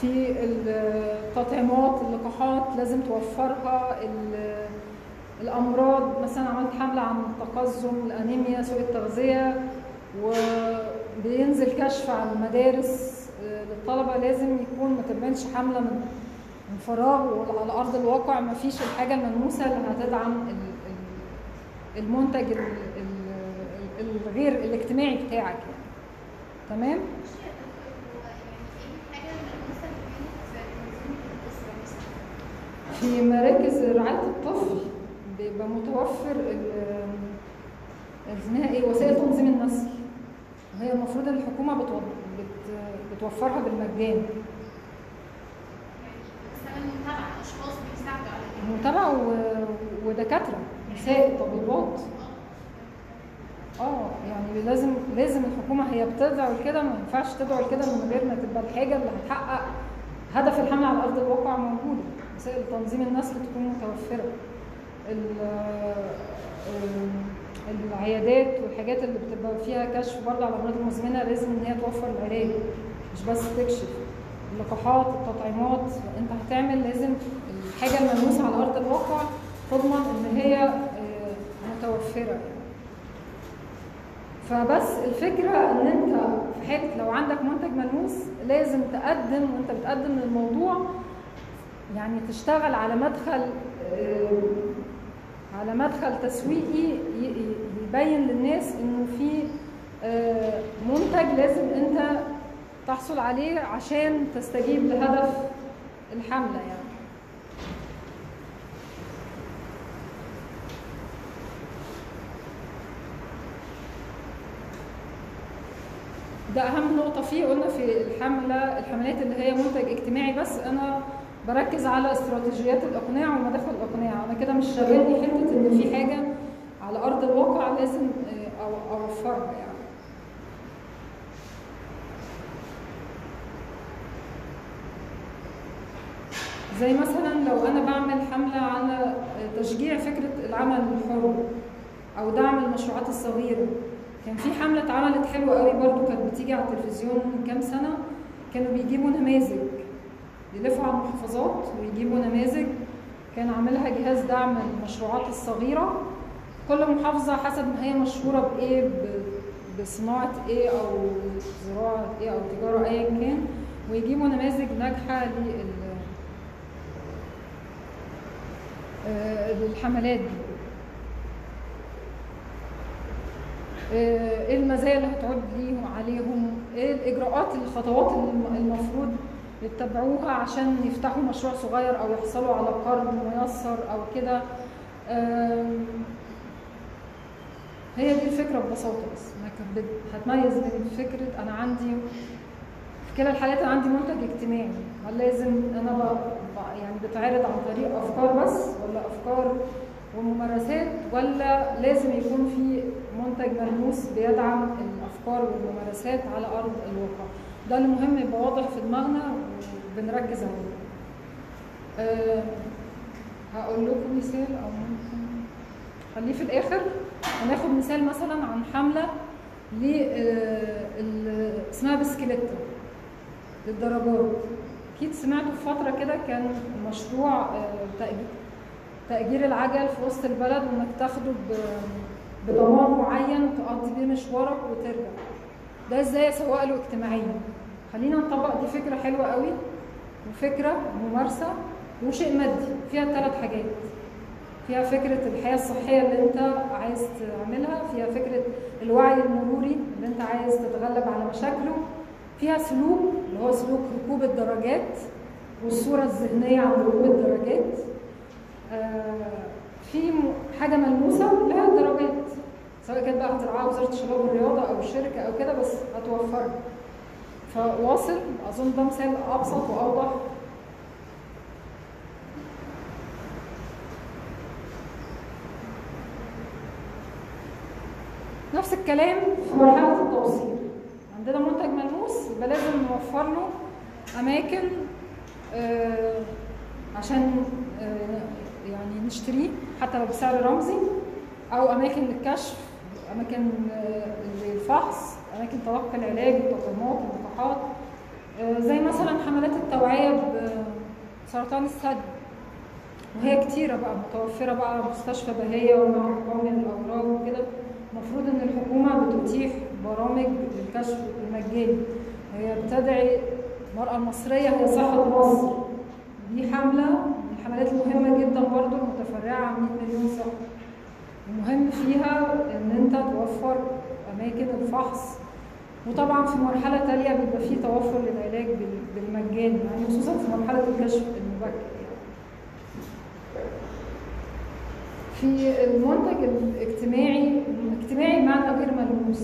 في التطعيمات اللقاحات لازم توفرها ال- الأمراض مثلا عملت حملة عن التقزم الأنيميا سوء التغذية وبينزل كشف عن المدارس آه، للطلبة لازم يكون ما تبانش حملة من فراغ وعلى أرض الواقع ما فيش الحاجة الملموسة اللي هتدعم المنتج ال- ال- الغير الاجتماعي بتاعك يعني. تمام؟ في مراكز رعاية الطفل بيبقى متوفر اسمها إيه؟ وسائل تنظيم النسل. وهي المفروض بت- بتوفرها بالمجان. أنا متابعة أشخاص بيساعدوا على كده. متابعة و- ودكاترة. نساء طبيبات آه يعني لازم لازم الحكومة هي بتدعو لكده ما ينفعش تدعو لكده من غير ما تبقى الحاجة اللي هتحقق هدف الحمل على أرض الواقع موجودة وسائل تنظيم النسل تكون ال- العيادات والحاجات اللي بتبقى فيها كشف برضه على الأمراض المزمنة لازم إن هي توفر العلاج مش بس تكشف. اللقاحات التطعيمات أنت هتعمل لازم الحاجة الملموسة على أرض الواقع تضمن إن هي يعني. فبس الفكرة إن أنت في حالة لو عندك منتج ملموس لازم تقدم وأنت بتقدم للموضوع يعني تشتغل على مدخل آه، على مدخل تسويقي يبين للناس إنه في آه، منتج لازم أنت تحصل عليه عشان تستجيب لهدف الحملة يعني ده أهم نقطة فيه. قلنا في الحملة الحملات اللي هي منتج اجتماعي بس أنا بركز على استراتيجيات الأقناع ومداخل الأقناع. أنا كده مش شاغلني حتة إن في حاجة على أرض الواقع لازم آه، أوفرها يعني. زي مثلا لو أنا بعمل حملة على تشجيع فكرة العمل الحر أو دعم المشروعات الصغيرة كان في حملة اتعملت حلوة قوي برضو كانت بتيجي على التلفزيون من كام سنة. كانوا بيجيبوا نماذج يلفوا على المحافظات ويجيبوا نماذج. كان عاملها جهاز دعم المشروعات الصغيرة. كل محافظة حسب ما هي مشهورة بإيه بصناعة إيه أو زراعة إيه أو تجارة ايا كان. ويجيبوا نماذج ناجحة آه، للحملات دي آه، إيه المزايا اللي هتعود ليهم عليهم؟ إيه الإجراءات الخطوات الم- المفروض يتبعوها عشان يفتحوا مشروع صغير أو يحصلوا على قرض ميسر أو كده؟ هي دي الفكرة ببساطة بس. هتميز بين فكرة أنا عندي في كلا الحالات أنا عندي منتج اجتماعي. هل لازم أنا يعني بتعرض عن طريق أفكار بس ولا أفكار وممارسات ولا لازم يكون في منتج ملموس بيدعم الأفكار والممارسات على أرض الواقع. ده اللي مهم يبقى واضح في دماغنا وبنركز عليه. أه هقول لكم مثال أو ممكن خليه في الآخر. هناخد مثال مثلا عن حملة ل آه، اسمها بسكليتة للدرجات. أكيد سمعتوا في فترة كده كان مشروع آه، تأجير العجل في وسط البلد وإنك تاخده بضمان معين تقضي بيه مشوارك وترجع. ده إزاي اسوق له اجتماعيا خلينا نطبق دي فكرة حلوة قوي. وفكرة ممارسة وشيء مادي فيها ثلاث حاجات. فيها فكرة الحياة الصحية اللي انت عايز تعملها فيها فكرة الوعي المروري اللي انت عايز تتغلب على مشاكله. فيها سلوك اللي هو سلوك ركوب الدراجات والصورة الذهنية عن ركوب الدراجات آه، في حاجة ملموسة لها الدراجات سواء كانت بقى هترعاها وزارة الشباب والرياضة أو الشركة أو كده بس هتوفرها. فواصل أظن ده مثال أبسط وأوضح. نفس الكلام في مرحلة التوصيل. عندنا منتج ملموس يبقى لازم نوفر له أماكن آه، عشان آه، يعني نشتريه حتى لو بسعر رمزي أو أماكن للكشف. أماكن آه، للفحص أماكن تلقي العلاج التطعيمات اللقاحات آه، زي مثلا حملات التوعية بسرطان الثدي. وهي كتيرة بقى متوفرة بقى مستشفى بهية ومعهد قومي للأمراض وكده. المفروض إن الحكومة بتتيح برامج للكشف المجاني. هي بتدعي المرأة المصرية هي صحة مصر. دي حملة من الحملات المهمة جدا برضو المتفرعة عن 100 مليون صحة المهم فيها إن أنت توفر أماكن الفحص. وطبعا في مرحلة تالية بيبقى فيه توفر للعلاج بال- بالمجان يعني خصوصا في مرحلة الكشف المبكر يعني. في المنتج الاجتماعي اجتماعي بمعنى غير ملموس.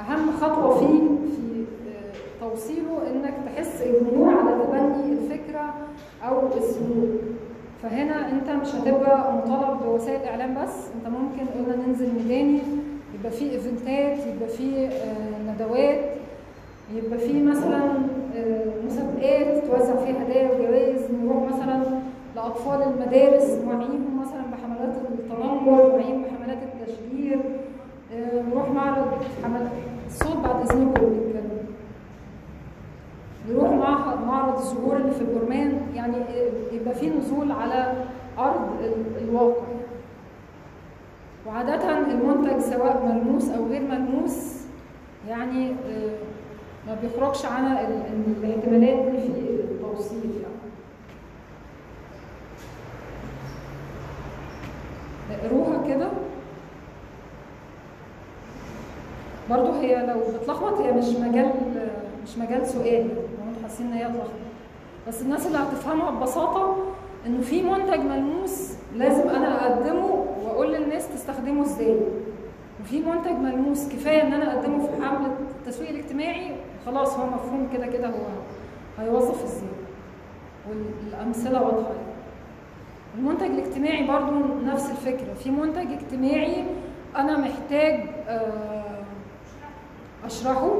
أهم خطوة فيه في آه، توصيله إنك تحس الجمهور على تبني الفكرة أو السلوك. فهنا انت مش هتبقى مطالب بوسائل اعلام بس انت ممكن قلنا ننزل ميداني يبقى في ايفنتات يبقى في آه، ندوات يبقى في مثلا آه، مسابقات توزع فيها هدايا وجوائز نروح مثلا لأطفال المدارس نوعيهم مثلا بحملات التنمر نوعيهم بحملات التشجير آه، نروح معرض حملات الصوت بعد اذنكم نروح مع معرض الزهور اللي في الجرمان يعني يبقى في نزول على أرض ال- الواقع. وعادة المنتج سواء ملموس أو غير ملموس يعني آه، ما بيخرجش عن ال- ال- الاحتمالات دي في التوصيل يعني. اقروها كده. برضو هي لو بتلخبط هي مش مجال مش مجال سؤال حاسين ان هي بس الناس اللي هتفهمها ببساطة إنه في منتج ملموس لازم أنا أقدمه وأقول للناس تستخدمه إزاي. وفي منتج ملموس كفاية إن أنا أقدمه في حملة التسويق الاجتماعي خلاص هو مفهوم كده كده هو هيوظف إزاي. والأمثلة واضحة. يعني. المنتج الاجتماعي برضو نفس الفكرة. في منتج اجتماعي أنا محتاج آه، أشرحه.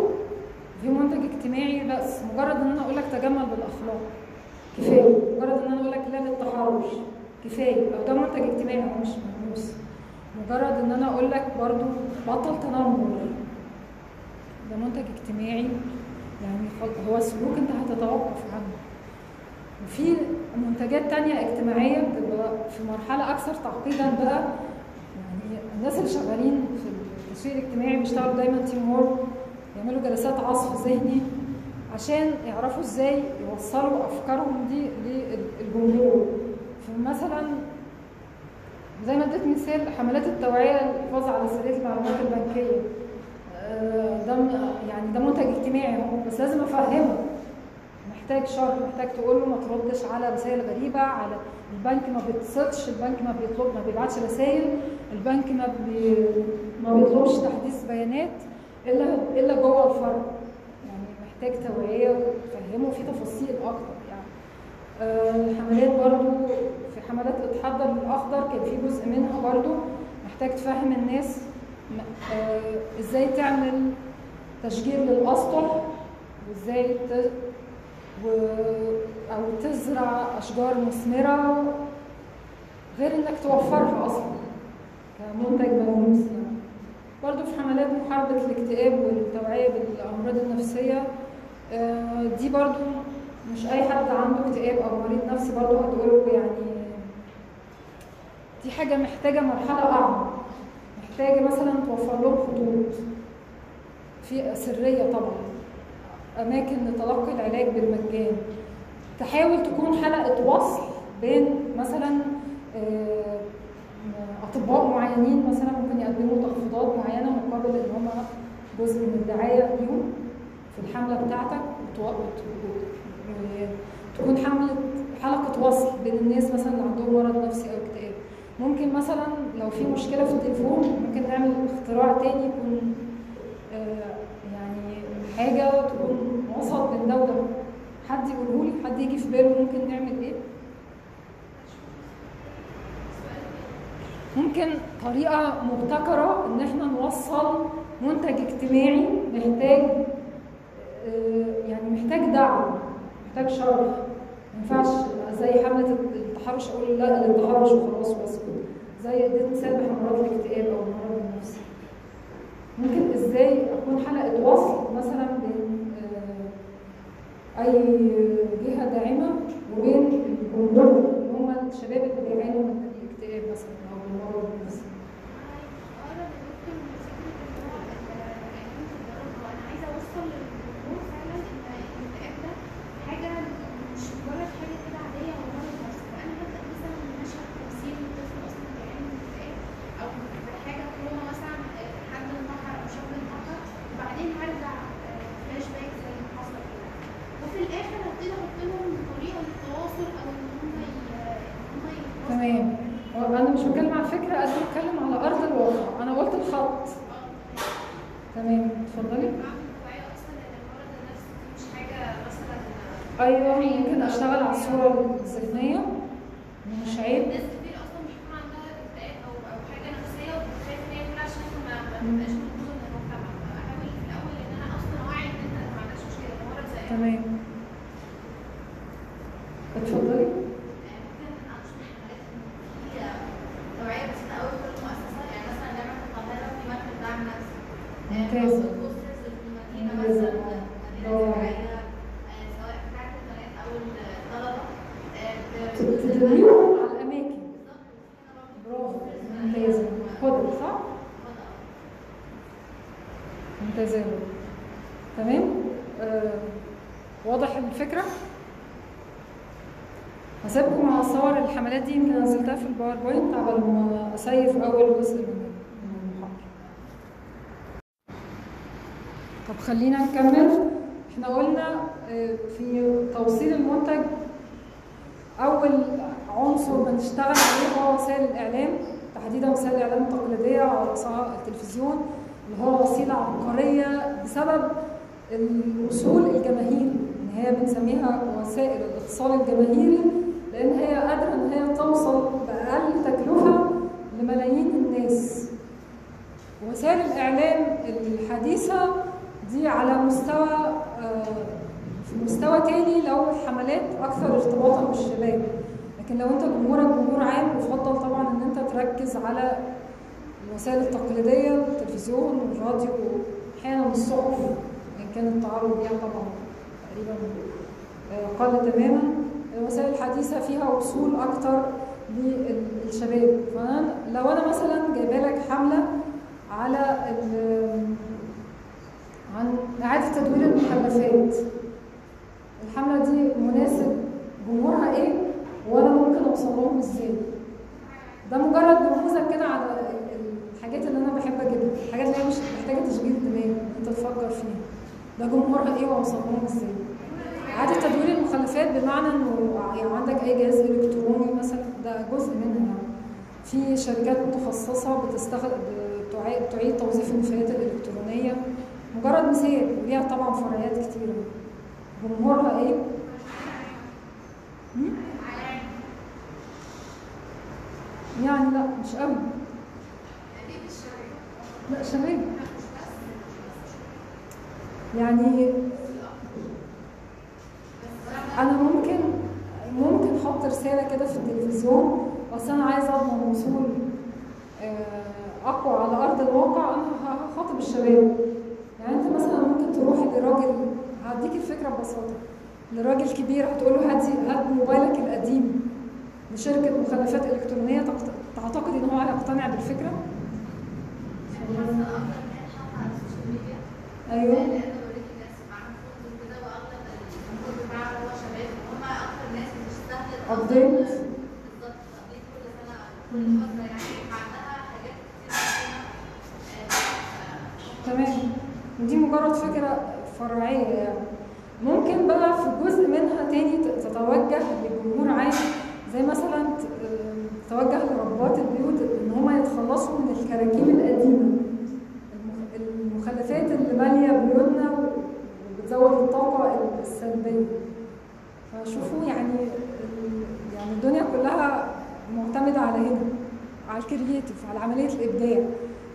في منتج اجتماعي بس مجرد إن أنا أقول لك تجمل بالأخلاق. كفاية. مجرد إن أنا أقول لك لا للتحرش. كفاية. أو ده منتج اجتماعي هو مش ملموس. مجرد إن أنا أقول لك برضو بطل تنمر. ده منتج اجتماعي. يعني هو سلوك أنت هتتوقف عنه. وفي منتجات تانية اجتماعية بتبقى في مرحلة أكثر تعقيدا بقى. يعني الناس اللي شغالين في التسويق الاجتماعي بيشتغلوا دايما teamwork. يعملوا جلسات عصف ذهني عشان يعرفوا إزاي يوصلوا أفكارهم دي للجمهور. فمثلا زي ما اديت مثال حملات التوعية للحفاظ على سرية المعلومات البنكية. آه، ده يعني ده منتج اجتماعي اهو بس لازم افهمه. محتاج شرح محتاج تقول له ما تردش على رسائل غريبة على البنك ما بيتصلش البنك ما بيطلب ما بيبعتش رسائل البنك ما بي ما بيطلبش تحديث بيانات. إلا إلا جوه الفرع يعني محتاج توعية وتفهمه في تفاصيل أكتر يعني. آه، الحملات برضو في حملات اتحضر للأخضر كان في جزء منها برضو محتاج تفهم الناس آه، إزاي تعمل تشجير للأسطح وإزاي ت- و... أو تزرع أشجار مثمرة غير إنك توفرها أصلا كمنتج ملموس يعني. برضه في حملات محاربة الاكتئاب والتوعية بالأمراض النفسية آه، دي برضه مش أي حد عنده اكتئاب أو مريض نفسي برضه هتقوله يعني دي حاجة محتاجة مرحلة أعمق محتاجة مثلا توفر لهم خطوط. في سرية طبعا أماكن لتلقي العلاج بالمجان. تحاول تكون حلقة وصل بين مثلا آه، أطباء معينين مثلا ممكن يقدموا تخفيضات معينة مقابل ان هم جزء من الدعاية ليهم في الحملة بتاعتك وتو- وت- و- تكون حملة حلقة وصل بين الناس مثلا اللي عندهم مرض نفسي أو اكتئاب. ممكن مثلا لو في مشكلة في التليفون ممكن نعمل اختراع تاني يكون آه، يعني حاجة تكون وسط بين ده وده. حد يقوله لي؟ حد يجي في باله ممكن نعمل إيه؟ ممكن طريقة مبتكرة إن إحنا نوصل منتج اجتماعي محتاج آه، يعني محتاج دعم محتاج شرح ما ينفعش زي حملة التحرش أقول لا للتحرش وخلاص واسكت زي اديت مثال بحملات الاكتئاب أو المرض النفسي ممكن إزاي أكون حلقة وصل مثلا بين آه، أي جهة داعمة وبين الجمهور اللي هم الشباب اللي بيعانوا من الاكتئاب مثلا أو المرض النفسي اقرب ممكن فكره ان هو يعني انت تجربها أنا عايزه اوصل للجمهور فعلا ان الاكتئاب ده حاجة مش مجرد حاجة كده عاديه هو مرض نفسي فانا ببدا مثلا من مشهد تمثيل الطفل أصلا بيعاني من اكتئاب أو حاجة كورونا مثلا آه، حد انتحر أو شاب انتحر وبعدين هرجع فلاش باك زي ما حصل كده وفي الآخر هبتدي أحط لهم طريقه للتواصل أو ان هم ي- ان هم يتواصلوا تمام هو أنا مش بتكلم على الفكرة قد ما بتكلم على ارض الواقع أنا قلت الخط تمام اتفضلي بعمل توعية أصلا إن المرض النفسي دي مش حاجة مثلا أيوه ممكن اشتغل على الصورة الذهنيه مش عيب ناس كتير أصلا بيكون عندها اكتئاب أو أو حاجة نفسية وبتخاف إن هي تقول عشان ما ما تبقاش موجودة من المجتمع فأحاول في الأول إن أنا أصلا أوعي إن أنت ما عندكش مشكلة ده مرض زي تمام اتفضلي ممكن أنشطة حملات هي توعية بسيطة أوي في كل مؤسسة يعني مثلا جامعة القاهرة في مركز دعم نفسي ممتاز. بوصل بوسترز في المدينة ممتاز. مثلا مدينة برافو. زراعية آه، سواء بتاعت البنات أو الطلبة آه، ب- تدريبهم على الاماكن بالظبط. برافو ممتازه خضر صح ممتازه يا هدى. تمام آه واضح الفكرة هسيبكم مع صور الحملات دي يمكن نزلتها في ال PowerPoint قبل ما ا save أول جزء من المحاضره طب خلينا نكمل. إحنا قلنا آه، في توصيل المنتج أول عنصر بنشتغل عليه هو وسائل الإعلام تحديدا وسائل الإعلام التقليدية على التلفزيون اللي هو وسيلة عبقرية بسبب الوصول الجماهيري ان هي بنسميها وسائل الاتصال الجماهيري. لأن هي قادرة إن هي توصل بأقل تكلفة لملايين الناس. وسائل الإعلام الحديثة دي على مستوى آه، في مستوى تاني لو الحملات أكثر ارتباطا بالشباب. لكن لو أنت جمهورك جمهور عام يفضل طبعا إن أنت تركز على الوسائل التقليدية التلفزيون والراديو أحيانا الصحف إن كان التعرض ليها طبعا تقريبا آه، قل تماما. الوسائل الحديثة فيها وصول أكتر للشباب. فانا لو أنا مثلا جايبة لك حملة على عن اعاده تدوير المخلفات الحملة دي مناسب جمهورها إيه؟ وأنا ممكن اوصل لهم إزاي؟ ده مجرد نموذج كده على الحاجات اللي أنا بحب أجيبها الحاجات اللي هي مش محتاجة تشغيل دماغ أنت تفكر فيها. ده جمهورها إيه واوصل لهم إزاي؟ إعادة تدوير المخلفات بمعنى إنه يعني عندك أي جهاز إلكتروني مثلا ده جزء منها يعني في شركات متخصصة بتستخدم تعيد توظيف النفايات الإلكترونية مجرد مثال وليها طبعا فرعيات كتيره جمهورها؟ هم؟ يعني لأ مش قوي لأ شباب يعني أنا ممكن ممكن أحط رسالة كده في التلفزيون. بس أنا عايزة اضمن وصول آه، أقوى على أرض الواقع أنا هخاطب الشباب. يعني أنت مثلا ممكن تروحي لراجل هديك الفكرة ببساطة. لراجل كبير هتقول له هات هات موبايلك القديم. لشركة مخلفات إلكترونية تعت- تعتقد إن هو هيقتنع بالفكرة؟ حاسة أفضل إن هي تتحط على ال social media أيوه لأن بوريك الناس معاها فلوس وكده وأغلب الجمهور بتاعها هو شباب هم أكتر ناس بتستهلك أصلاً- Update. بالظبط أبديت كل سنة كل فترة يعني عندها حاجات كتير آه، تمام. ودي مجرد فكرة فرعية يعني. ممكن بقى في جزء منها تاني تتوجه لجمهور عام زي مثلا ت- آم، تتوجه لربات البيوت إن هم يتخلصوا من الكراكيب القديمة. المخ- المخلفات اللي مالية بيوتنا وبتزود الطاقة السلبية. فشوفوا يعني يعني الدنيا كلها معتمدة على هنا على الكرييتيف على عملية الإبداع.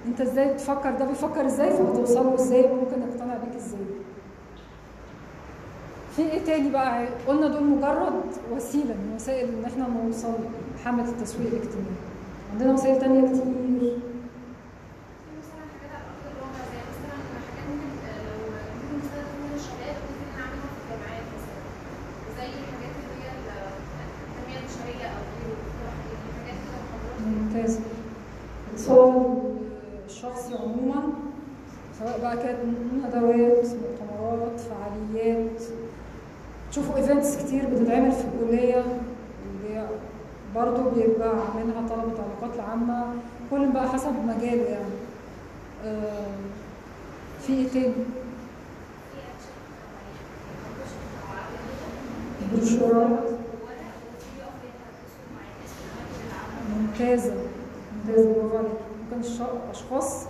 أنت إزاي بتفكر؟ ده بيفكر إزاي؟ فهتوصله إزاي؟ ممكن يقتنع بيك إزاي؟ في إيه تاني بقى؟ قلنا دول مجرد وسيلة من وسائل إن إحنا نوصل لحمله التسويق الاجتماعي. عندنا وسائل تانية كتير في مثلا حاجات على ارض الواقع زي مثلا حاجات ممكن آه، لو ممكن نستخدم من الشباب ممكن نعملها في الجامعات مثلا زي الحاجات اللي هي ال- التنميه البشريه أو غيره حاجات كده محاضرات ممتاز اتصال الشخصي عموما كانت ندوات مؤتمرات فعاليات. تشوفوا إيفنتس كتير بتتعمل في الكلية اللي برضه بيبقى عاملها طلبة العلاقات العامة كل بقى حسب مجاله يعني. آه، في إيه تاني؟ بروشورات ممتازة ممتاز برافو عليك ممكن الاشخاص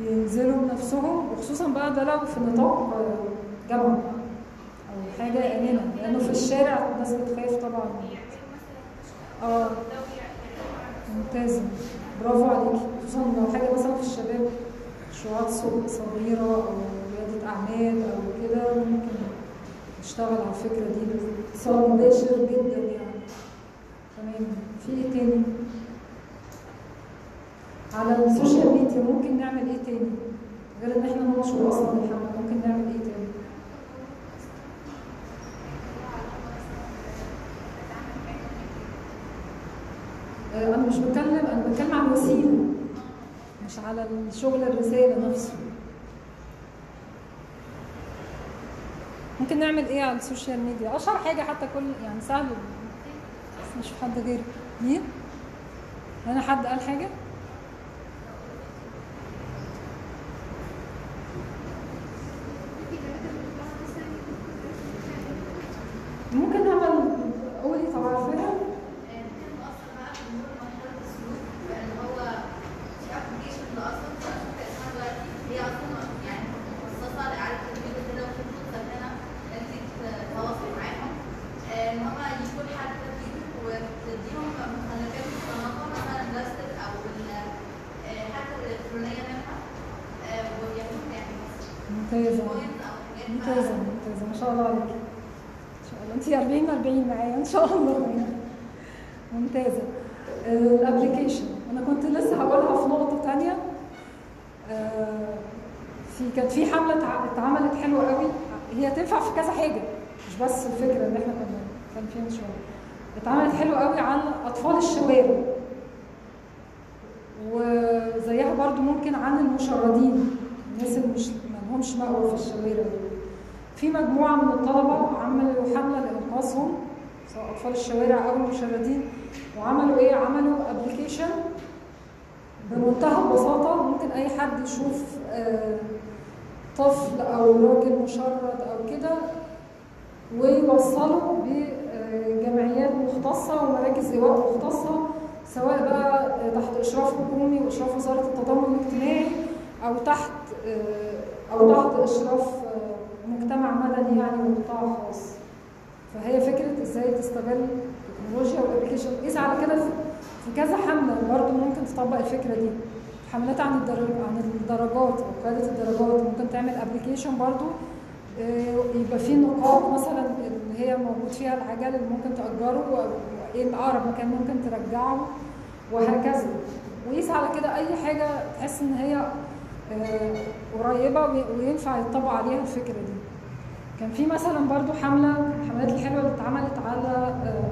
ينزلوا بنفسهم وخصوصا بقى ده لو في نطاق جامعه أو حاجة آمنة. لأنه في الشارع الناس بتخاف طبعا. آه ممتازه برافو عليكي. خصوصا لو حاجة مثلا في الشباب مشروعات سوق صغيرة أو رياده أعمال أو كده ممكن نشتغل على الفكرة دي. اتصال مباشر جدا يعني. تمام. في إيه تاني؟ على ال social media ممكن نعمل إيه تاني؟ غير إن إحنا ننشر أصلا الحمله ممكن نعمل إيه تاني؟ آه، أنا مش بتكلم أنا بتكلم عن الوسيلة مش على الشغل الرساله نفسه. ممكن نعمل إيه على السوشيال ميديا؟ أشهر حاجة حتى كل يعني سهل بس مش في حد غيري. مين؟ أنا حد قال حاجة ممكن نعمل قولي طب عارفاها ممكن نأثر بقى في نور مرحلة السلوك لأن هو في ابلكيشن اللي أصلا في أشوف اسمها دلوقتي هي أصلا يعني مخصصة لإعادة تدريب كده وفي فرصة هنا إنك تتواصل معاهم آه، إن هما يكون حد فيهم وتديهم مخلفات مصنفة مثلا بلاستيك أو ال- آه، حتى الإلكترونية منها آه، وياخدوها يعني بس ممتازة ممتازة ممتازة. ما شاء الله عليك. إن شاء الله. انت 40 40 معايا. إن شاء الله. ممتازة. الأبلكيشن. أنا كنت لسه هقولها في نقطة تانية. آه، في كانت في حملة اتع- اتعملت حلوة قوي. هي تنفع في كذا حاجة مش بس الفكرة اللي إحنا كنا كان فيها من شوية اتعملت حلوة قوي عن أطفال الشوارع وزيها برضو ممكن عن المشردين. الناس اللي مش لهمش مأوى في الشوارع في مجموعة من الطلبة عملوا حملة لإنقاذهم سواء أطفال الشوارع أو المشردين وعملوا إيه؟ عملوا أبلكيشن بمنتهى البساطة ممكن أي حد يشوف آه، طفل أو راجل مشرد أو كده ويوصله بجمعيات مختصة ومراكز إيواء مختصة سواء بقى تحت إشراف حكومي وإشراف وزارة التضامن الاجتماعي أو تحت أو تحت إشراف مجتمع مدني يعني وقطاع خاص. فهي فكرة إزاي تستغل التكنولوجيا وال application قيس على كده في كذا حملة برضه ممكن تطبق الفكرة دي. حملات عن الدرج عن الدراجات أو قيادة الدراجات. ممكن تعمل application برضه آه، يبقى فيه نقاط مثلا اللي هي موجود فيها العجل اللي ممكن تأجره وإيه الأقرب مكان ممكن ترجعه وهكذا. وقيس على كده أي حاجة تحس إن هي آه، قريبة وي- وينفع يطبق عليها الفكرة دي. كان في مثلا برضو حملة الحملات الحلوة اللي اتعملت على آه،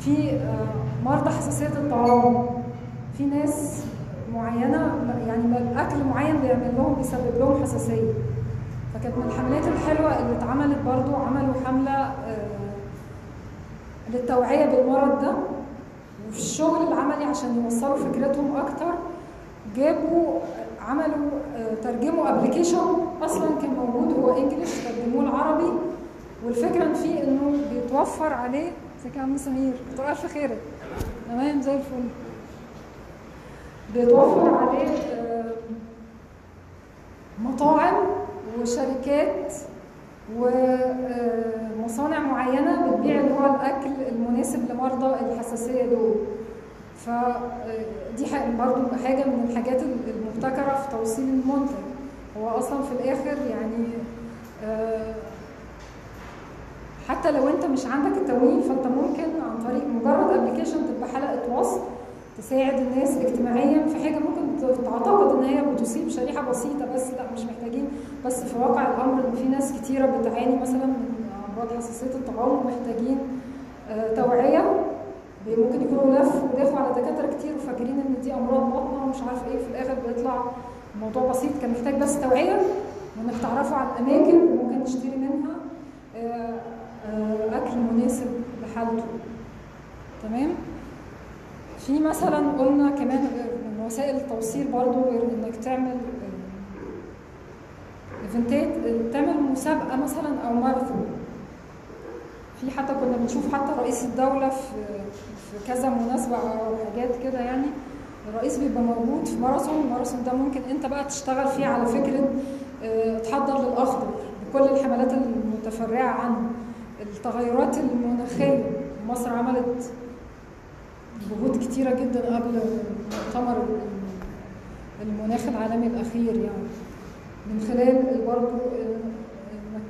في آه، مرضى حساسية الطعام في ناس معينة يعني أكل معين بيعمل لهم بيسبب لهم حساسية. فكانت من الحملات الحلوة اللي اتعملت برضو عملوا حملة آه، للتوعية بالمرض ده. وفي الشغل العملي عشان يوصلوا فكرتهم أكتر جابوا عملوا آه، ترجموا ابلكيشن أصلا كان موجود هو انجلش ترجموه العربي. والفكرة فيه إنه بيتوفر عليه ازيك يا عم سمير كتر الف خيرك. تمام زي الفل. بيتوفر عليه آه، مطاعم وشركات ومصانع معينة بتبيع اللي هو الأكل المناسب لمرضى الحساسية دول. فدي برضو حاجة من الحاجات المبتكرة في توصيل المنتج. هو أصلا في الآخر يعني آه، حتى لو أنت مش عندك التمويل فأنت ممكن عن طريق مجرد ابلكيشن تبقى حلقة وصل تساعد الناس اجتماعيا في حاجة ممكن تعتقد إن هي بتصيب شريحة بسيطة بس لأ مش محتاجين. بس في واقع الأمر إن في ناس كتيرة بتعاني مثلا من أمراض حساسية الطعام ومحتاجين آه، توعية. ممكن يكونوا لف ودافعوا على دكاترة كتير وفاكرين إن دي أمراض بطنه ومش عارف إيه في الآخر بيطلع الموضوع بسيط كان محتاج بس توعية وإنك تعرفوا على الاماكن اللي ممكن نشتري منها آه، آه، أكل مناسب لحالته. تمام؟ في مثلا قلنا كمان من وسائل التوصيل برضو إنك تعمل آه، إيفنتات تعمل مسابقة مثلا أو ماراثون. في حتى كنا بنشوف حتى رئيس الدولة في في كذا مناسبة أو حاجات كده يعني الرئيس بيبقى موجود في ماراثون الماراثون ده ممكن أنت بقى تشتغل فيه على فكرة آه، تحضر للاخضر بكل الحملات المتفرعة عنه. التغيرات المناخية مصر عملت جهود كتيرة جدا قبل مؤتمر المناخ العالمي الأخير يعني. من خلال برضه إنك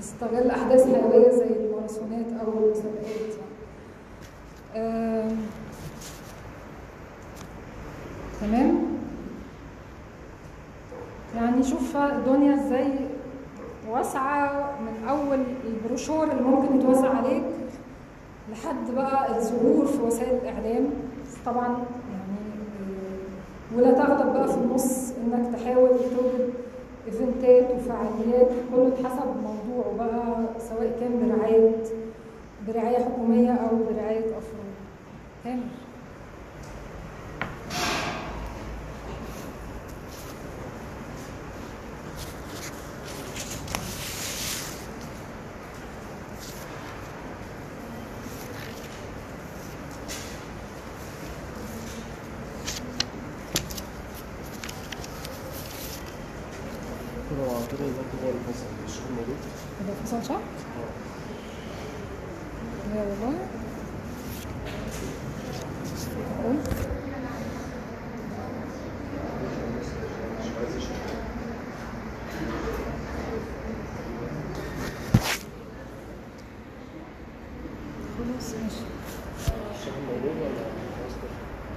تستغل أحداث حيوية زي الماراثونات أو المسابقات تمام؟ يعني شوف الدنيا إزاي واسعة من أول البروشور اللي ممكن يتوزع عليك لحد بقى الظهور في وسائل الإعلام. طبعا يعني ولا تغلب بقى في النص إنك تحاول توجد إيفنتات وفعاليات. كله حسب موضوعه بقى سواء كان برعاية برعاية حكومية أو برعاية أفراد. تمام